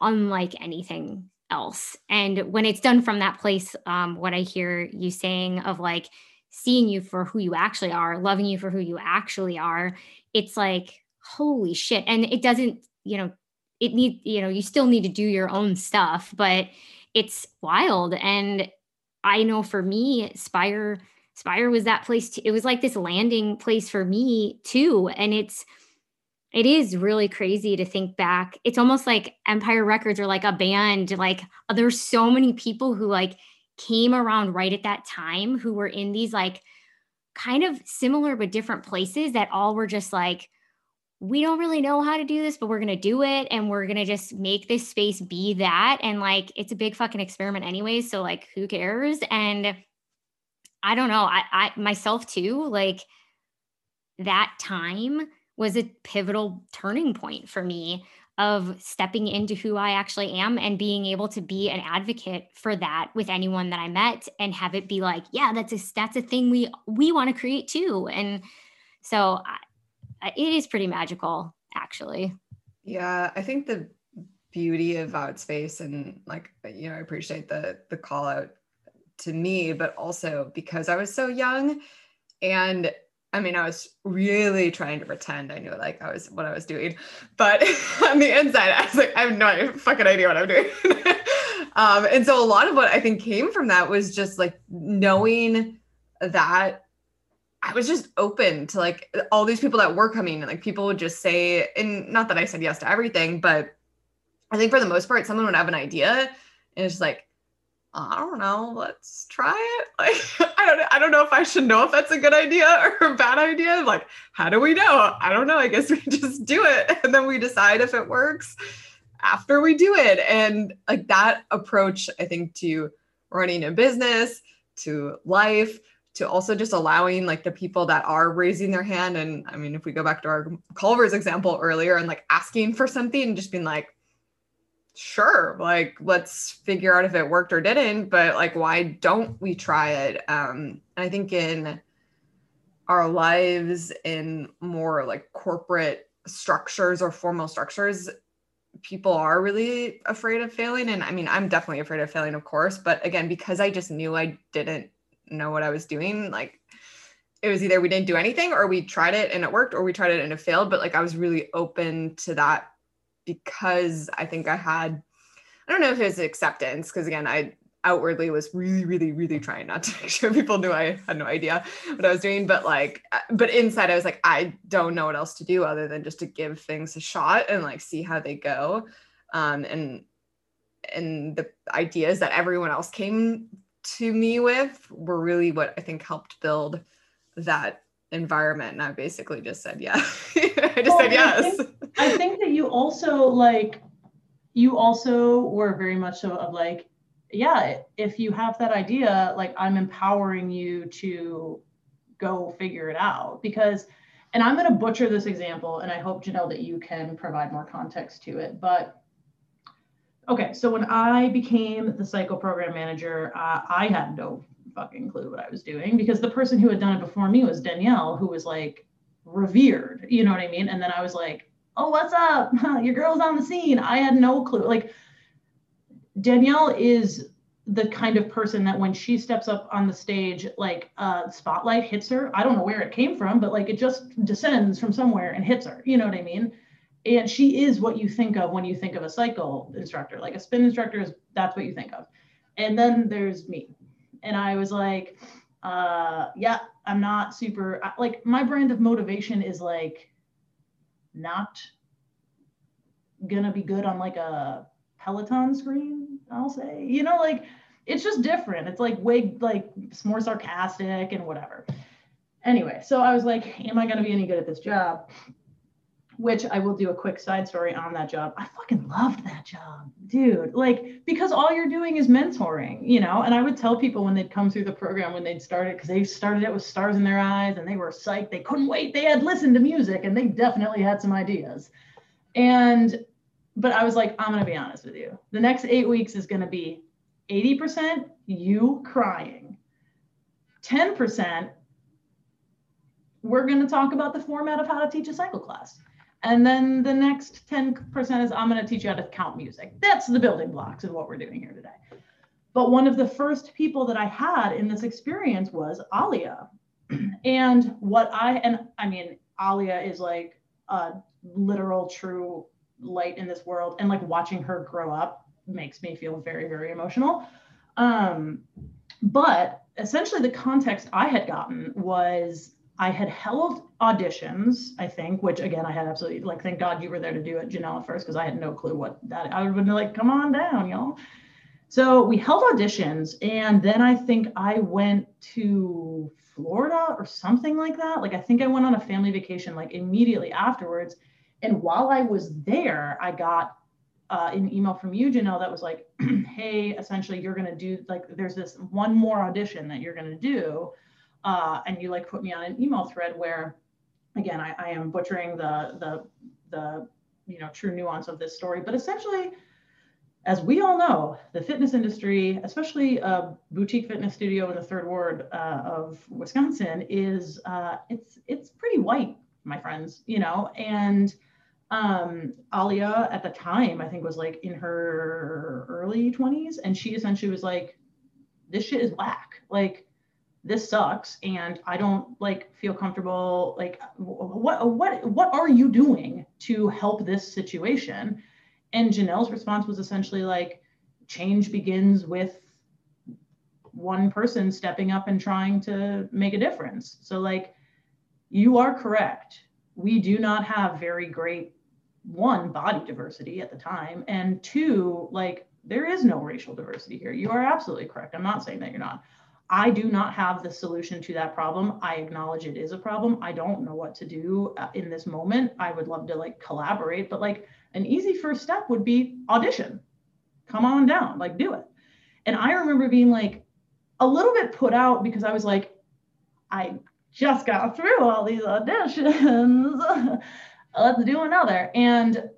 unlike anything else. And when it's done from that place um, what i hear you saying of like seeing you for who you actually are loving you for who you actually are it's like holy shit and it doesn't you know it need you know you still need to do your own stuff but it's wild and i know for me spire Spire was that place. Too. It was like this landing place for me too. And it's, it is really crazy to think back. It's almost like Empire Records or like a band. Like uh, there's so many people who like came around right at that time who were in these like kind of similar but different places that all were just like, we don't really know how to do this, but we're going to do it. And we're going to just make this space be that. And like, it's a big fucking experiment, anyways. So, like, who cares? And I don't know. I, I myself too, like, that time was a pivotal turning point for me of stepping into who I actually am and being able to be an advocate for that with anyone that I met and have it be like, yeah, that's a that's a thing we we want to create too. And so it is pretty magical actually. Yeah, I think the beauty of Outspace and like you know, I appreciate the the call out to me, but also because I was so young and I mean, I was really trying to pretend I knew like I was what I was doing, but on the inside, I was like, I have no fucking idea what I'm doing. um, and so a lot of what I think came from that was just like knowing that I was just open to like all these people that were coming, and like people would just say, and not that I said yes to everything, but I think for the most part, someone would have an idea, and it's like, I don't know, let's try it. Like, I don't I don't know if I should know if that's a good idea or a bad idea. Like, how do we know? I don't know. I guess we just do it and then we decide if it works after we do it. And like that approach, I think, to running a business, to life, to also just allowing like the people that are raising their hand. And I mean, if we go back to our Culver's example earlier and like asking for something and just being like, sure like let's figure out if it worked or didn't but like why don't we try it um i think in our lives in more like corporate structures or formal structures people are really afraid of failing and i mean i'm definitely afraid of failing of course but again because i just knew i didn't know what i was doing like it was either we didn't do anything or we tried it and it worked or we tried it and it failed but like i was really open to that because I think I had, I don't know if it was acceptance, because again, I outwardly was really, really, really trying not to make sure people knew I had no idea what I was doing. But like, uh, but inside I was like, I don't know what else to do other than just to give things a shot and like see how they go. Um, and and the ideas that everyone else came to me with were really what I think helped build that environment. And I basically just said, yeah, I just well, said yes. I think, I think that you also like, you also were very much so of like, yeah, if you have that idea, like I'm empowering you to go figure it out because, and I'm going to butcher this example, and I hope Janelle that you can provide more context to it. But okay, so when I became the cycle program manager, uh, I had no fucking clue what I was doing because the person who had done it before me was Danielle, who was like revered, you know what I mean? And then I was like, oh, what's up? Your girl's on the scene. I had no clue. Like, Danielle is the kind of person that when she steps up on the stage, like uh, spotlight hits her. I don't know where it came from, but like it just descends from somewhere and hits her. You know what I mean? And she is what you think of when you think of a cycle instructor. Like a spin instructor is that's what you think of. And then there's me, and I was like, uh, yeah, I'm not super like my brand of motivation is like not gonna be good on like a Peloton screen, I'll say. You know, like it's just different. It's like way like more sarcastic and whatever. Anyway, so I was like, am I gonna be any good at this job? Which I will do a quick side story on that job. I fucking loved that job, dude. Like, because all you're doing is mentoring, you know? And I would tell people when they'd come through the program, when they'd started, because they started it with stars in their eyes and they were psyched. They couldn't wait. They had listened to music and they definitely had some ideas. And, but I was like, I'm going to be honest with you. The next eight weeks is going to be 80% you crying, 10% we're going to talk about the format of how to teach a cycle class. And then the next 10% is I'm going to teach you how to count music. That's the building blocks of what we're doing here today. But one of the first people that I had in this experience was Alia. and what I, and I mean, Alia is like a literal true light in this world. And like watching her grow up makes me feel very, very emotional. Um, but essentially the context I had gotten was I had held auditions, I think, which again, I had absolutely like, thank God you were there to do it, Janelle, first, because I had no clue what that, I would have been like, come on down, y'all. So we held auditions, and then I think I went to Florida or something like that. Like, I think I went on a family vacation like immediately afterwards. And while I was there, I got uh, an email from you, Janelle, that was like, hey, essentially, you're going to do like, there's this one more audition that you're going to do uh, and you like put me on an email thread where again I, I am butchering the the the you know true nuance of this story but essentially as we all know the fitness industry especially a boutique fitness studio in the third ward uh, of wisconsin is uh, it's it's pretty white my friends you know and um, Alia at the time, I think was like in her early 20s, and she essentially was like, "This shit is black. Like, this sucks and i don't like feel comfortable like what what what are you doing to help this situation? And janelle's response was essentially like change begins with one person stepping up and trying to make a difference. So like you are correct. We do not have very great one body diversity at the time and two like there is no racial diversity here. You are absolutely correct. I'm not saying that you're not I do not have the solution to that problem. I acknowledge it is a problem. I don't know what to do uh, in this moment. I would love to like collaborate, but like an easy first step would be audition. Come on down, like do it. And I remember being like a little bit put out because I was like, I just got through all these auditions. Let's do another. And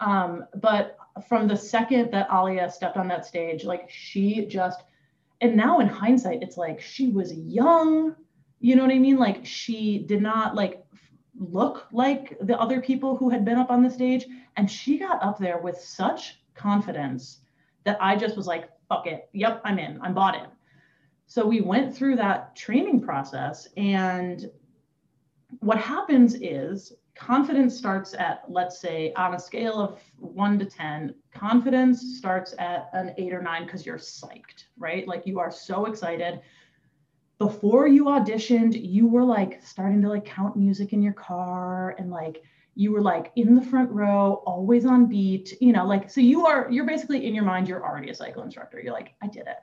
um, but from the second that Alia stepped on that stage, like she just and now in hindsight it's like she was young you know what i mean? Like she did not like look like the other people who had been up on the stage. And she got up there with such confidence that i just was like fuck it. Yep i'm in. I'm bought in. So we went through that training process. And what happens is confidence starts at let's say on a scale of 1 to 10 confidence starts at an 8 or 9 because you're psyched right? Like you are so excited. Before you auditioned you were like starting to like count music in your car and like you were like in the front row always on beat you know like so you are you're basically in your mind you're already a cycle instructor. You're like i did it.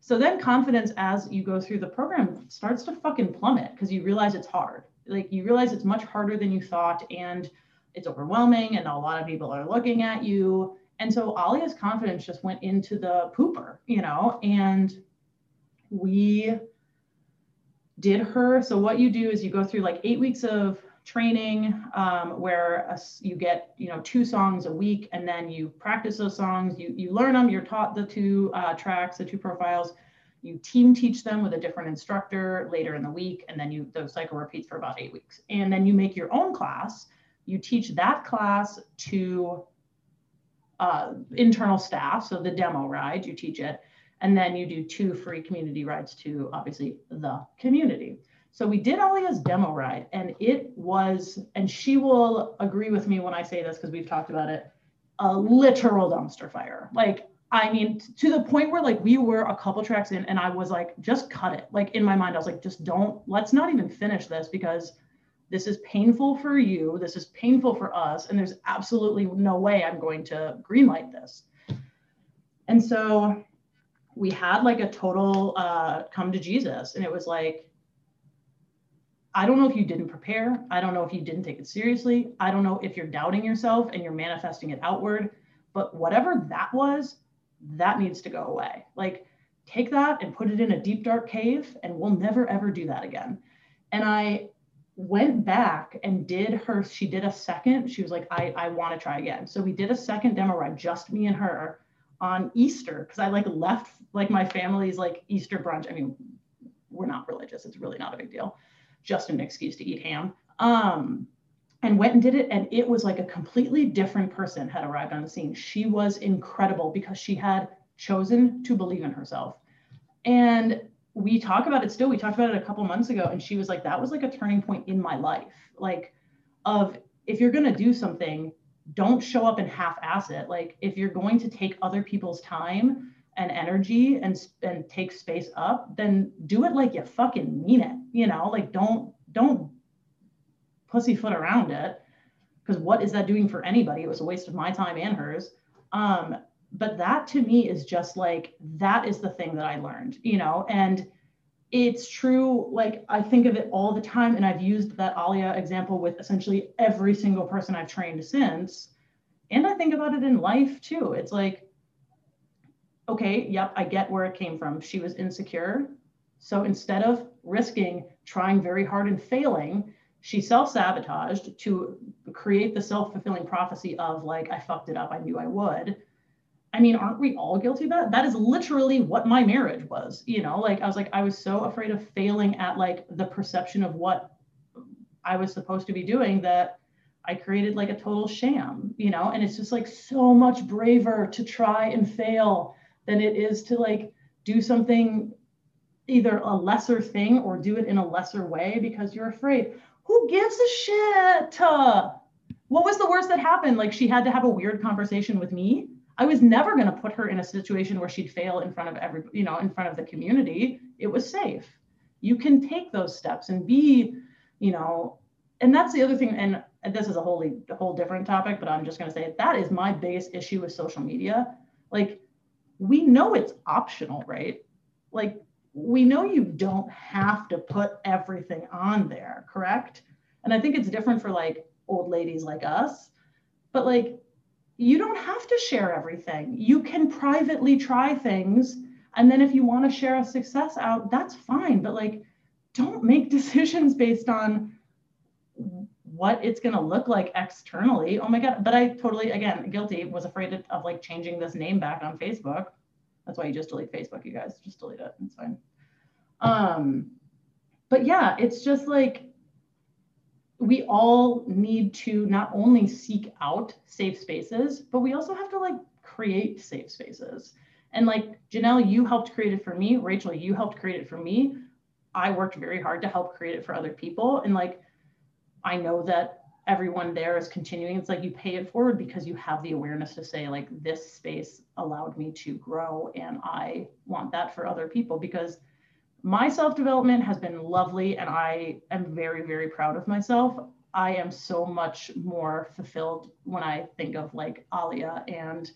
So then confidence as you go through the program starts to fucking plummet because you realize it's hard like you realize it's much harder than you thought and it's overwhelming and a lot of people are looking at you. And so alia's confidence just went into the pooper you know? And we did her. So what you do is you go through like eight weeks of training um, where a, you get you know two songs a week and then you practice those songs. You you learn them you're taught the two uh, tracks the two profiles you team teach them with a different instructor later in the week and then you the cycle repeats for about eight weeks. And then you make your own class. You teach that class to uh, internal staff so the demo ride you teach it. And then you do two free community rides to obviously the community. So we did Alia's demo ride and it was and she will agree with me when i say this because we've talked about it a literal dumpster fire. Like I mean, to the point where like we were a couple tracks in and I was like, just cut it. Like in my mind, I was like, just don't, let's not even finish this because this is painful for you. This is painful for us. And there's absolutely no way I'm going to greenlight this. And so we had like a total uh, come to Jesus. And it was like, I don't know if you didn't prepare. I don't know if you didn't take it seriously. I don't know if you're doubting yourself and you're manifesting it outward. But whatever that was, that needs to go away. Like, take that and put it in a deep, dark cave, and we'll never, ever do that again. And I went back and did her, she did a second. She was like, I, I want to try again. So we did a second demo ride, just me and her on Easter, because I like left like my family's like Easter brunch. I mean, we're not religious, it's really not a big deal, just an excuse to eat ham. Um, and went and did it and it was like a completely different person had arrived on the scene. She was incredible because she had chosen to believe in herself. And we talk about it still. We talked about it a couple months ago and she was like that was like a turning point in my life. Like of if you're going to do something don't show up and half-ass it. Like if you're going to take other people's time and energy and and take space up, then do it like you fucking mean it. You know, like don't don't pussyfoot around it because what is that doing for anybody? It was a waste of my time and hers. Um, but that to me is just like that is the thing that I learned, you know, and it's true. Like I think of it all the time, and I've used that Alia example with essentially every single person I've trained since. And I think about it in life too. It's like okay, yep, I get where it came from. She was insecure. So instead of risking trying very hard and failing, she self sabotaged to create the self fulfilling prophecy of, like, I fucked it up. I knew I would. I mean, aren't we all guilty of that? That is literally what my marriage was. You know, like, I was like, I was so afraid of failing at like the perception of what I was supposed to be doing that I created like a total sham, you know, and it's just like so much braver to try and fail than it is to like do something either a lesser thing or do it in a lesser way because you're afraid. Who gives a shit? What was the worst that happened? Like she had to have a weird conversation with me. I was never going to put her in a situation where she'd fail in front of every, you know, in front of the community. It was safe. You can take those steps and be, you know, and that's the other thing. And this is a wholly, a whole different topic, but I'm just going to say that is my biggest issue with social media. Like we know it's optional, right? Like we know you don't have to put everything on there, correct? And I think it's different for like old ladies like us, but like you don't have to share everything. You can privately try things. And then if you want to share a success out, that's fine. But like, don't make decisions based on what it's going to look like externally. Oh my God. But I totally, again, guilty, was afraid of, like changing this name back on Facebook. That's why you just delete Facebook, you guys. Just delete it. It's fine. Um, but yeah, it's just like we all need to not only seek out safe spaces, but we also have to like create safe spaces. And like Janelle, you helped create it for me. Rachel, you helped create it for me. I worked very hard to help create it for other people. And like I know that everyone there is continuing. It's like you pay it forward because you have the awareness to say, like, this space allowed me to grow, and I want that for other people because my self development has been lovely, and I am very, very proud of myself. I am so much more fulfilled when I think of like Alia and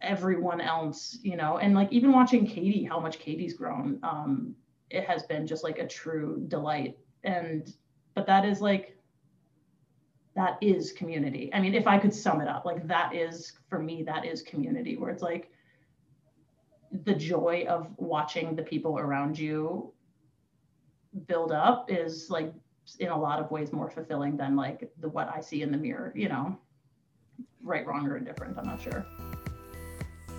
everyone else, you know, and like even watching Katie, how much Katie's grown, um, it has been just like a true delight. And but that is like that is community. I mean if i could sum it up like that is for me that is community where it's like the joy of watching the people around you build up is like in a lot of ways more fulfilling than like the what i see in the mirror you know? Right wrong or indifferent i'm not sure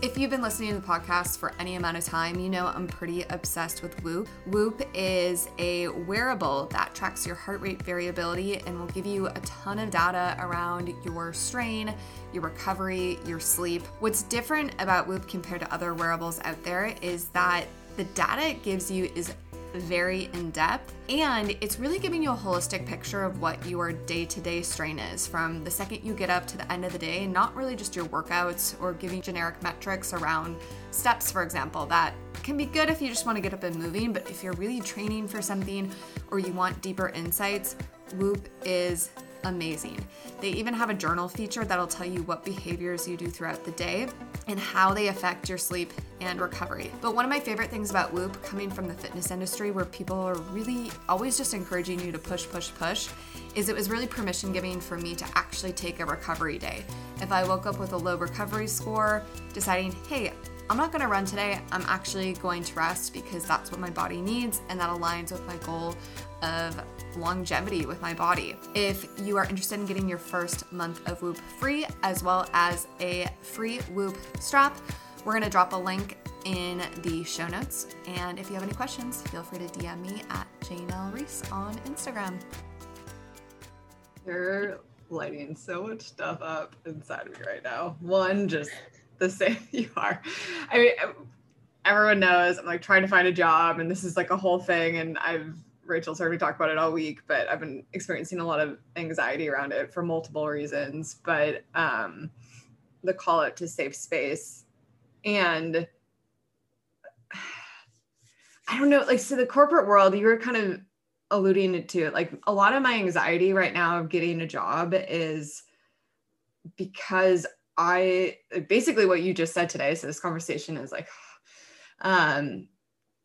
if you've been listening to the podcast for any amount of time, you know I'm pretty obsessed with Whoop. Whoop is a wearable that tracks your heart rate variability and will give you a ton of data around your strain, your recovery, your sleep. What's different about Whoop compared to other wearables out there is that the data it gives you is very in depth, and it's really giving you a holistic picture of what your day to day strain is from the second you get up to the end of the day, not really just your workouts or giving generic metrics around steps, for example, that can be good if you just want to get up and moving, but if you're really training for something or you want deeper insights, Whoop is amazing. They even have a journal feature that'll tell you what behaviors you do throughout the day and how they affect your sleep and recovery. But one of my favorite things about Whoop, coming from the fitness industry where people are really always just encouraging you to push, push, push, is it was really permission giving for me to actually take a recovery day. If I woke up with a low recovery score, deciding, hey, I'm not gonna run today, I'm actually going to rest because that's what my body needs and that aligns with my goal of longevity with my body. If you are interested in getting your first month of Whoop free, as well as a free Whoop strap, we're gonna drop a link in the show notes. And if you have any questions, feel free to DM me at Janelle Reese on Instagram. You're lighting so much stuff up inside of me right now. One, just the same you are. I mean, everyone knows I'm like trying to find a job, and this is like a whole thing, and I've Rachel's heard me talk about it all week, but I've been experiencing a lot of anxiety around it for multiple reasons. But um, the call out to safe space and I don't know, like so the corporate world, you were kind of alluding to it. Like a lot of my anxiety right now of getting a job is because I basically what you just said today. So this conversation is like, um,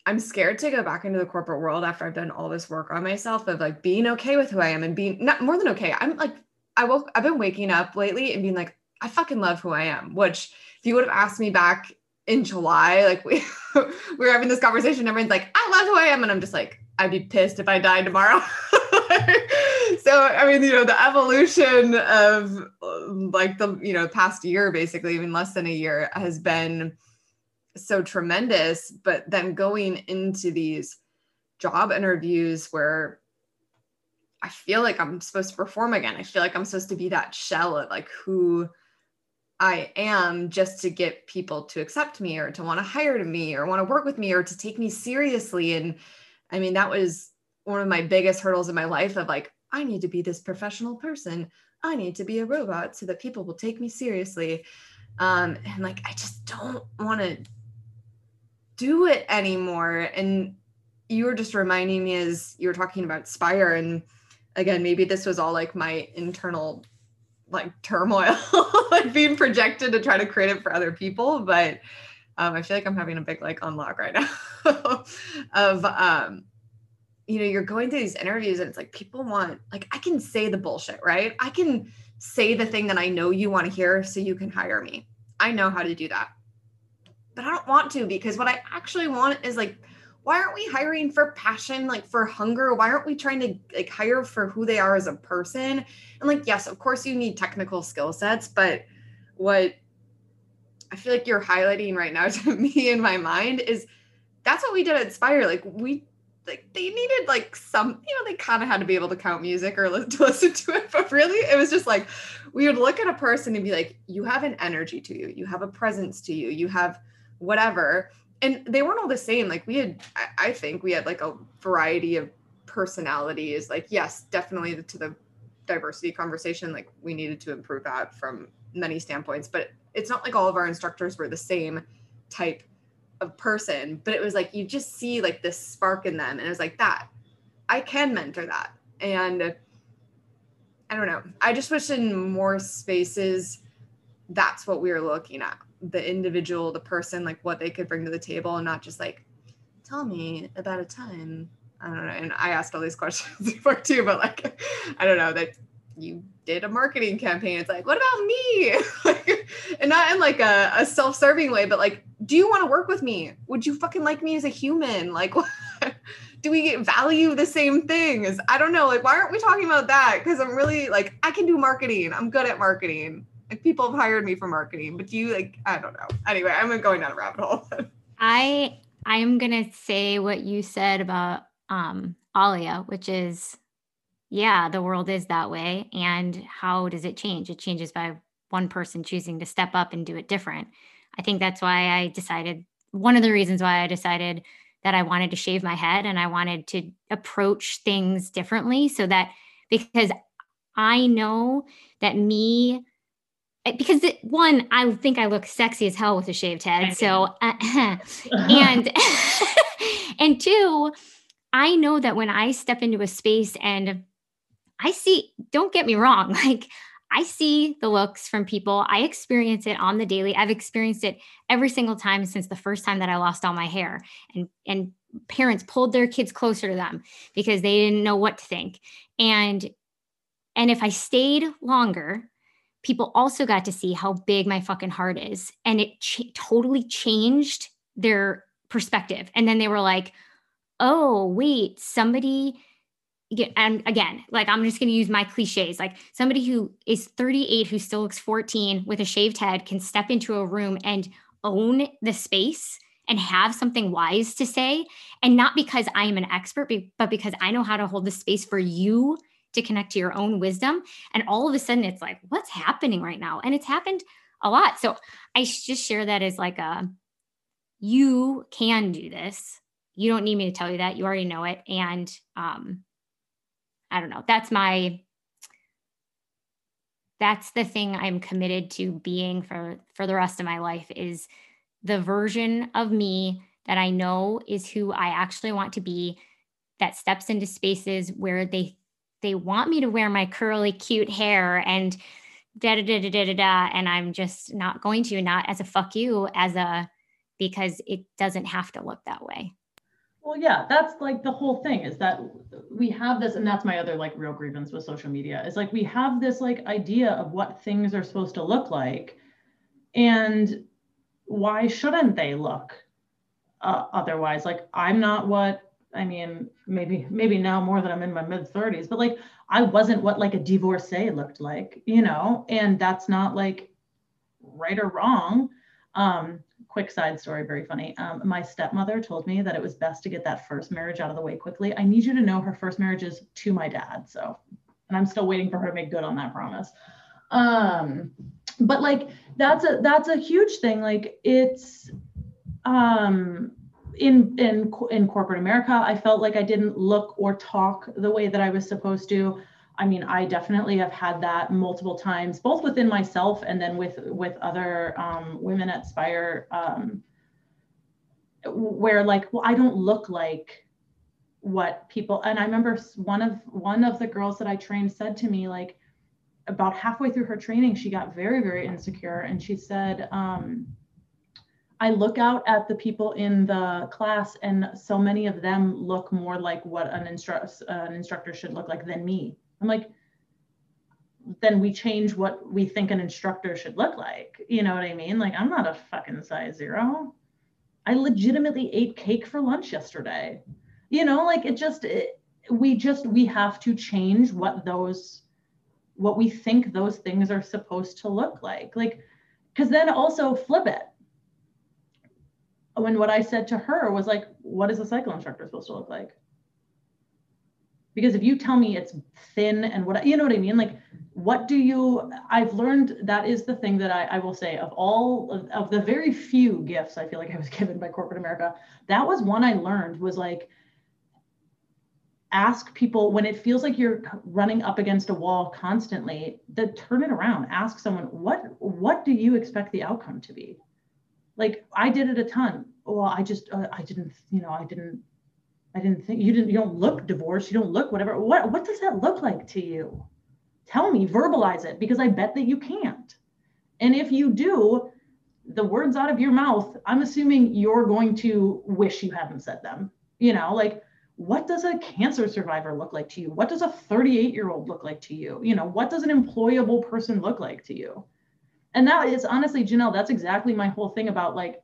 I'm scared to go back into the corporate world after I've done all this work on myself of like being okay with who I am and being not more than okay. I'm like, I woke, I've been waking up lately and being like, I fucking love who I am. Which if you would have asked me back in July, like we we were having this conversation, everyone's like, I love who I am. And I'm just like, I'd be pissed if I died tomorrow. so I mean, you know, the evolution of like the, you know, past year, basically, even less than a year, has been so tremendous. But then going into these job interviews where I feel like I'm supposed to perform again. I feel like I'm supposed to be that shell of like who I am just to get people to accept me or to want to hire me or want to work with me or to take me seriously. And I mean, that was one of my biggest hurdles in my life of like, I need to be this professional person. I need to be a robot so that people will take me seriously. Um, and like, I just don't want to do it anymore. And you were just reminding me as you were talking about Spire and again, maybe this was all like my internal like turmoil, like being projected to try to create it for other people. But um, I feel like I'm having a big like unlock right now of um, you know, you're going through these interviews and it's like people want like I can say the bullshit, right? I can say the thing that I know you want to hear so you can hire me. I know how to do that. But I don't want to because what I actually want is like why aren't we hiring for passion like for hunger? Why aren't we trying to like hire for who they are as a person? And like yes of course you need technical skill sets but what i feel like you're highlighting right now to me in my mind is that's what we did at spire. Like we like they needed like some you know they kind of had to be able to count music or to listen to it but really it was just like we would look at a person and be like you have an energy to you. You have a presence to you. You have whatever and they weren't all the same. Like we had, I think we had like a variety of personalities. Like, yes, definitely to the diversity conversation, like we needed to improve that from many standpoints, but it's not like all of our instructors were the same type of person, but it was like you just see like this spark in them. And it was like that. I can mentor that. And I don't know. I just wish in more spaces that's what we were looking at the individual, the person, like what they could bring to the table and not just like, tell me about a time. I don't know. And I asked all these questions before too, but like, I don't know that you did a marketing campaign. It's like, what about me? like, and not in like a, a self-serving way, but like, do you want to work with me? Would you fucking like me as a human? Like, do we value the same things? I don't know. Like, why aren't we talking about that? Because I'm really like, I can do marketing. I'm good at marketing. Like people have hired me for marketing, but do you like I don't know. Anyway, I'm going down a rabbit hole. I I'm gonna say what you said about um Alia, which is yeah, the world is that way. And how does it change? It changes by one person choosing to step up and do it different. I think that's why I decided one of the reasons why I decided that I wanted to shave my head and I wanted to approach things differently so that because I know that me because it, one, I think I look sexy as hell with a shaved head. So, uh, and and two, I know that when I step into a space and I see, don't get me wrong, like I see the looks from people. I experience it on the daily. I've experienced it every single time since the first time that I lost all my hair. And and parents pulled their kids closer to them because they didn't know what to think. And and if I stayed longer, people also got to see how big my fucking heart is. And it ch- totally changed their perspective. And then they were like, oh, wait, somebody. And again, like I'm just going to use my cliches. Like somebody who is 38 who still looks 14 with a shaved head can step into a room and own the space and have something wise to say. And not because I am an expert, but because I know how to hold the space for you to connect to your own wisdom. And all of a sudden, it's like, what's happening right now? And it's happened a lot. So I just share that as like a, you can do this. You don't need me to tell you that. You already know it. And um, I don't know. That's my that's the thing I'm committed to being for for the rest of my life is the version of me that I know is who I actually want to be that steps into spaces where they they want me to wear my curly cute hair and da da da da da da, da and I'm just not going to not as a fuck you as a because it doesn't have to look that way. Well, yeah, that's like the whole thing is that we have this, and that's my other like real grievance with social media is like we have this like idea of what things are supposed to look like. And why shouldn't they look uh, otherwise? Like, I'm not what I mean, maybe maybe now more than I'm in my mid 30s, but like I wasn't what like a divorcee looked like, you know, and that's not like right or wrong. Um, quick side story, very funny. Um, my stepmother told me that it was best to get that first marriage out of the way quickly. I need you to know her first marriage is to my dad. So, and I'm still waiting for her to make good on that promise. Um, but like that's a that's a huge thing. Like it's um in in in corporate America, I felt like I didn't look or talk the way that I was supposed to. I mean, I definitely have had that multiple times, both within myself and then with with other um, women at Spire, um, where like, well, I don't look like what people. And I remember one of one of the girls that I trained said to me like, about halfway through her training, she got very very insecure, and she said. Um, I look out at the people in the class, and so many of them look more like what an, instru- an instructor should look like than me. I'm like, then we change what we think an instructor should look like. You know what I mean? Like, I'm not a fucking size zero. I legitimately ate cake for lunch yesterday. You know, like it just, it, we just, we have to change what those, what we think those things are supposed to look like. Like, because then also flip it. When what I said to her was like, what is a cycle instructor supposed to look like? because if you tell me it's thin and what you know what i mean? Like what do you i've learned that is the thing that i, I will say of all of, of, the very few gifts i feel like i was given by corporate america that was one i learned was like ask people when it feels like you're running up against a wall constantly that turn it around. Ask someone what what do you expect the outcome to be like i did it a ton well i just uh, i didn't you know i didn't I didn't think you didn't you don't look divorced, you don't look whatever. What what does that look like to you? Tell me, verbalize it because I bet that you can't. And if you do, the words out of your mouth, I'm assuming you're going to wish you hadn't said them. You know, like what does a cancer survivor look like to you? What does a 38 year old look like to you? You know, what does an employable person look like to you? And that is honestly, Janelle, that's exactly my whole thing about like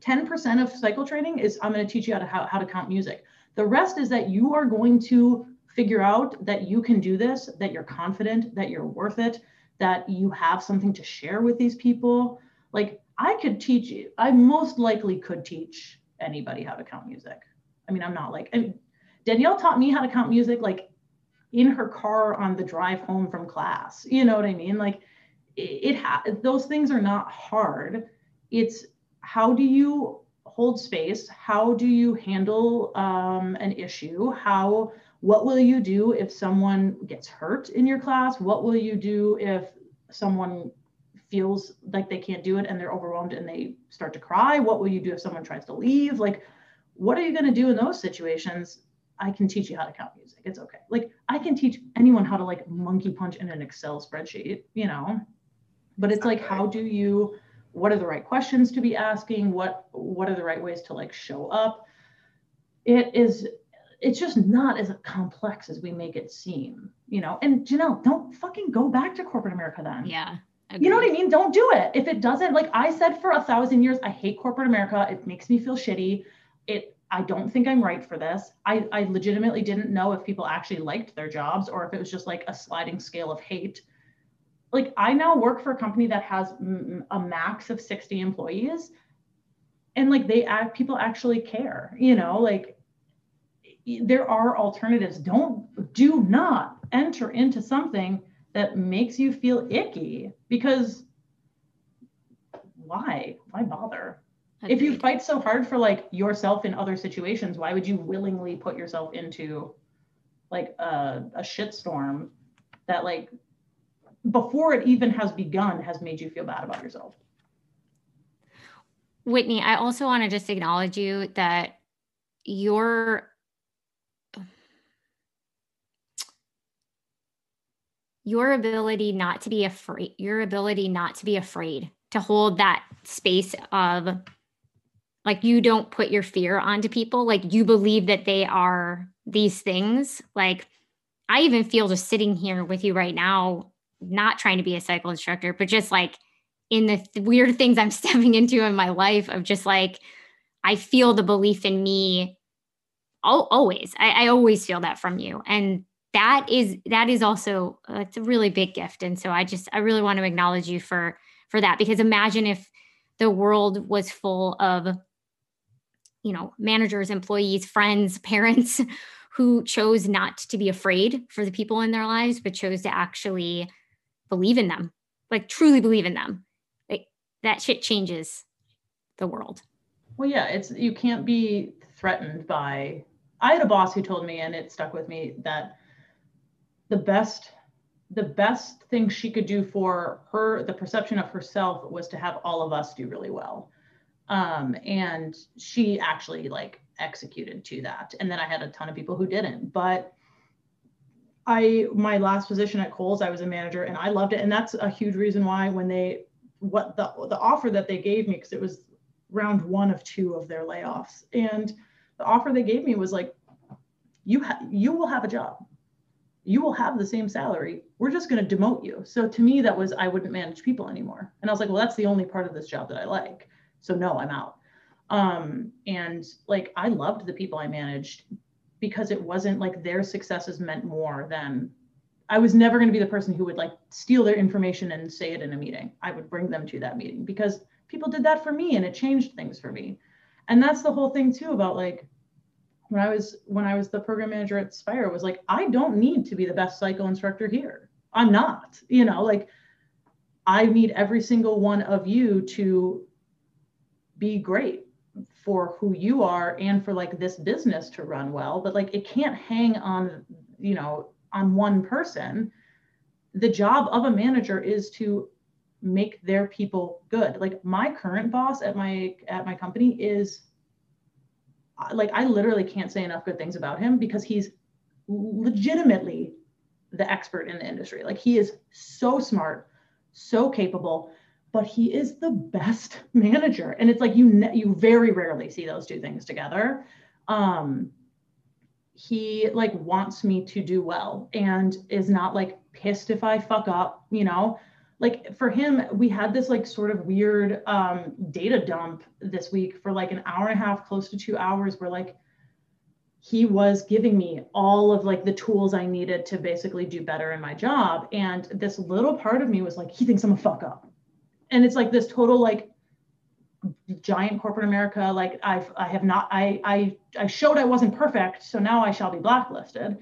10% of cycle training is I'm going to teach you how to how, how to count music. The rest is that you are going to figure out that you can do this, that you're confident, that you're worth it, that you have something to share with these people. Like I could teach you, I most likely could teach anybody how to count music. I mean, I'm not like I mean, Danielle taught me how to count music like in her car on the drive home from class. You know what I mean? Like it, ha- those things are not hard. It's how do you hold space? How do you handle um, an issue? How what will you do if someone gets hurt in your class? What will you do if someone feels like they can't do it and they're overwhelmed and they start to cry? What will you do if someone tries to leave? Like, what are you going to do in those situations? I can teach you how to count music. It's okay. Like, I can teach anyone how to like monkey punch in an Excel spreadsheet, you know? But it's like, how do you what are the right questions to be asking? What what are the right ways to like show up? It is it's just not as complex as we make it seem you know? And janelle don't fucking go back to corporate america then. Yeah agreed. you know what i mean? Don't do it. If it doesn't like i said for a thousand years i hate corporate america. It makes me feel shitty. It i don't think i'm right for this. I i legitimately didn't know if people actually liked their jobs or if it was just like a sliding scale of hate like I now work for a company that has a max of 60 employees. And like they act people actually care you know like there are alternatives. Don't do not enter into something that makes you feel icky because why? Why bother? Agreed. if you fight so hard for like yourself in other situations why would you willingly put yourself into like a, a shitstorm that like before it even has begun has made you feel bad about yourself Whitney, I also want to just acknowledge you that your your ability not to be afraid, your ability not to be afraid to hold that space of like you don't put your fear onto people, like you believe that they are these things. Like I even feel just sitting here with you right now, not trying to be a cycle instructor, but just like in the th- weird things I'm stepping into in my life of just like, I feel the belief in me always. I, I always feel that from you. And that is that is also uh, it's a really big gift and so i just i really want to acknowledge you for for that because imagine if the world was full of you know managers employees friends parents who chose not to be afraid for the people in their lives but chose to actually believe in them like truly believe in them. Like that shit changes the world. Well yeah it's you can't be threatened by i had a boss who told me and it stuck with me that the best the best thing she could do for her the perception of herself was to have all of us do really well. Um, and she actually like executed to that. And then i had a ton of people who didn't. But i my last position at Kohl's i was a manager and i loved it and that's a huge reason why when they what the the offer that they gave me because it was round one of two of their layoffs and the offer they gave me was like you ha- you will have a job you will have the same salary. We're just going to demote you. So to me, that was I wouldn't manage people anymore. And I was like, well, that's the only part of this job that I like. So no, I'm out. Um, and like I loved the people I managed because it wasn't like their successes meant more than I was never going to be the person who would like steal their information and say it in a meeting. I would bring them to that meeting because people did that for me and it changed things for me. And that's the whole thing too about like when I was when I was the program manager at Spire was like, I don't need to be the best cycle instructor here. I'm not, you know, like I need every single one of you to be great for who you are and for like this business to run well. But like it can't hang on, you know, on one person. The job of a manager is to make their people good. Like my current boss at my at my company is like I literally can't say enough good things about him because he's legitimately the expert in the industry. Like he is so smart, so capable, but he is the best manager. And it's like you ne- you very rarely see those two things together. Um he like wants me to do well and is not like pissed if I fuck up, you know like for him we had this like sort of weird um, data dump this week for like an hour and a half close to two hours where like he was giving me all of like the tools i needed to basically do better in my job and this little part of me was like he thinks i'm a fuck up and it's like this total like giant corporate america like i've i have not i i i showed i wasn't perfect so now i shall be blacklisted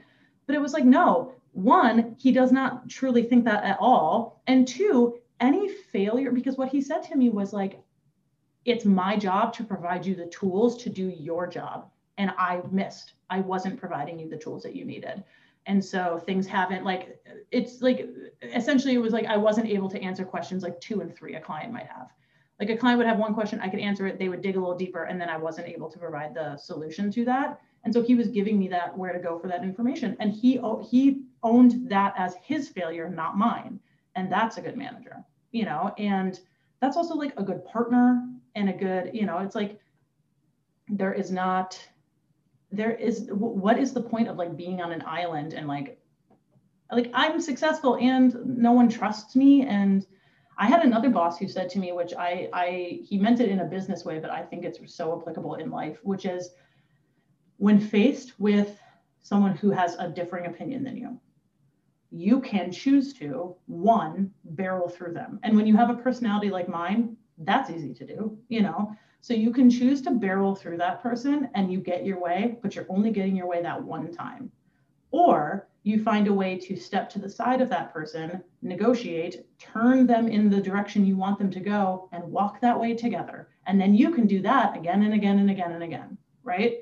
but it was like no one, he does not truly think that at all. And two, any failure, because what he said to me was like, it's my job to provide you the tools to do your job. And I missed. I wasn't providing you the tools that you needed. And so things haven't like, it's like essentially it was like I wasn't able to answer questions like two and three a client might have. Like a client would have one question, I could answer it, they would dig a little deeper, and then I wasn't able to provide the solution to that. And so he was giving me that where to go for that information. And he oh, he owned that as his failure, not mine. And that's a good manager, you know, and that's also like a good partner and a good, you know, it's like there is not there is what is the point of like being on an island and like like I'm successful and no one trusts me and I had another boss who said to me, which I, I, he meant it in a business way, but I think it's so applicable in life, which is when faced with someone who has a differing opinion than you, you can choose to one barrel through them. And when you have a personality like mine, that's easy to do, you know. So you can choose to barrel through that person and you get your way, but you're only getting your way that one time. Or you find a way to step to the side of that person, negotiate, turn them in the direction you want them to go, and walk that way together. And then you can do that again and again and again and again, right?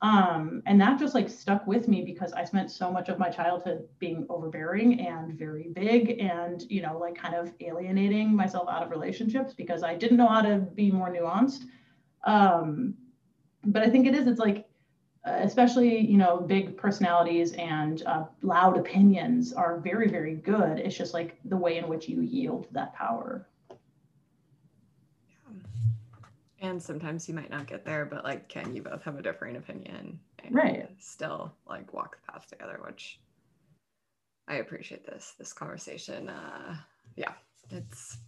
Um, and that just like stuck with me because I spent so much of my childhood being overbearing and very big and, you know, like kind of alienating myself out of relationships because I didn't know how to be more nuanced. Um, but I think it is, it's like, especially, you know, big personalities and uh, loud opinions are very, very good. It's just like the way in which you yield that power. And sometimes you might not get there, but like, can you both have a differing opinion and right. still like walk the path together, which I appreciate this, this conversation. Uh, yeah, it's,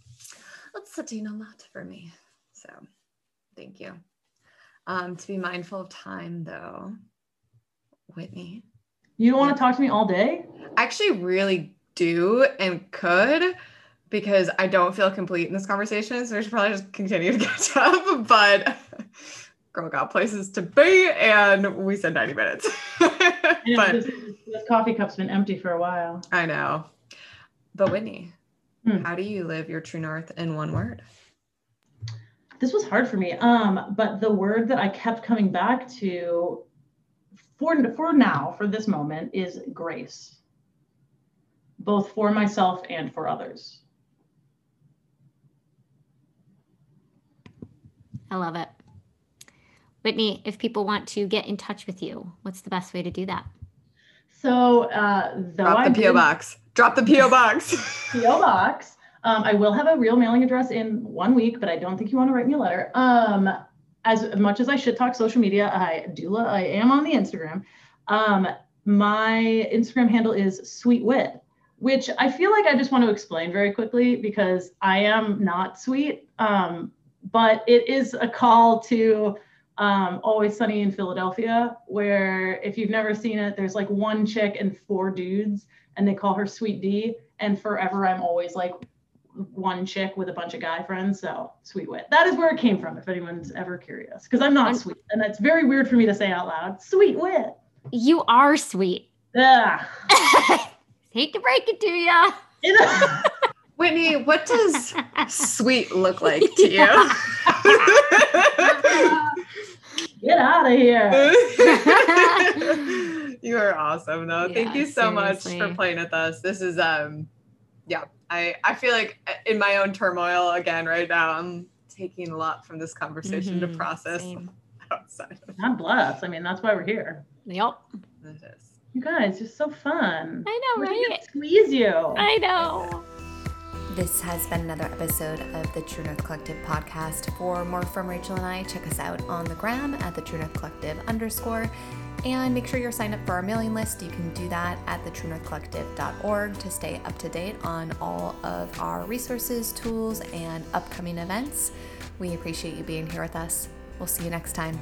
it's sitting a lot for me. So thank you. Um, to be mindful of time though, Whitney. You don't want to talk to me all day? I actually really do and could because I don't feel complete in this conversation. So we should probably just continue to catch up. But girl got places to be, and we said 90 minutes. but this, this, coffee cup's been empty for a while. I know. But Whitney, hmm. how do you live your true north in one word? This was hard for me. Um, but the word that I kept coming back to for, for now, for this moment, is grace, both for myself and for others. I love it. Whitney, if people want to get in touch with you, what's the best way to do that? So, uh, drop the PO box. Drop the PO box. PO box. Um, I will have a real mailing address in one week, but I don't think you want to write me a letter. Um, as much as I should talk social media, I do. I am on the Instagram. Um, my Instagram handle is Sweet Wit, which I feel like I just want to explain very quickly because I am not sweet. Um, but it is a call to um, Always Sunny in Philadelphia, where if you've never seen it, there's like one chick and four dudes, and they call her Sweet Dee. And forever, I'm always like one chick with a bunch of guy friends. So Sweet Wit. That is where it came from, if anyone's ever curious, because I'm not sweet. And that's very weird for me to say out loud. Sweet Wit. You are sweet. Yeah. Hate to break it to you. Whitney, what does sweet look like to you? Get out of here. you are awesome though. Yeah, Thank you so seriously. much for playing with us. This is um yeah, I I feel like uh, in my own turmoil again right now. I'm taking a lot from this conversation mm-hmm, to process same. outside. God bless. I mean, that's why we're here. Yep. It is. You guys, you're so fun. I know, we're right? Squeeze you. I know. This has been another episode of the True North Collective podcast. For more from Rachel and I, check us out on the gram at the True North Collective underscore. And make sure you're signed up for our mailing list. You can do that at thetruenorthcollective.org to stay up to date on all of our resources, tools, and upcoming events. We appreciate you being here with us. We'll see you next time.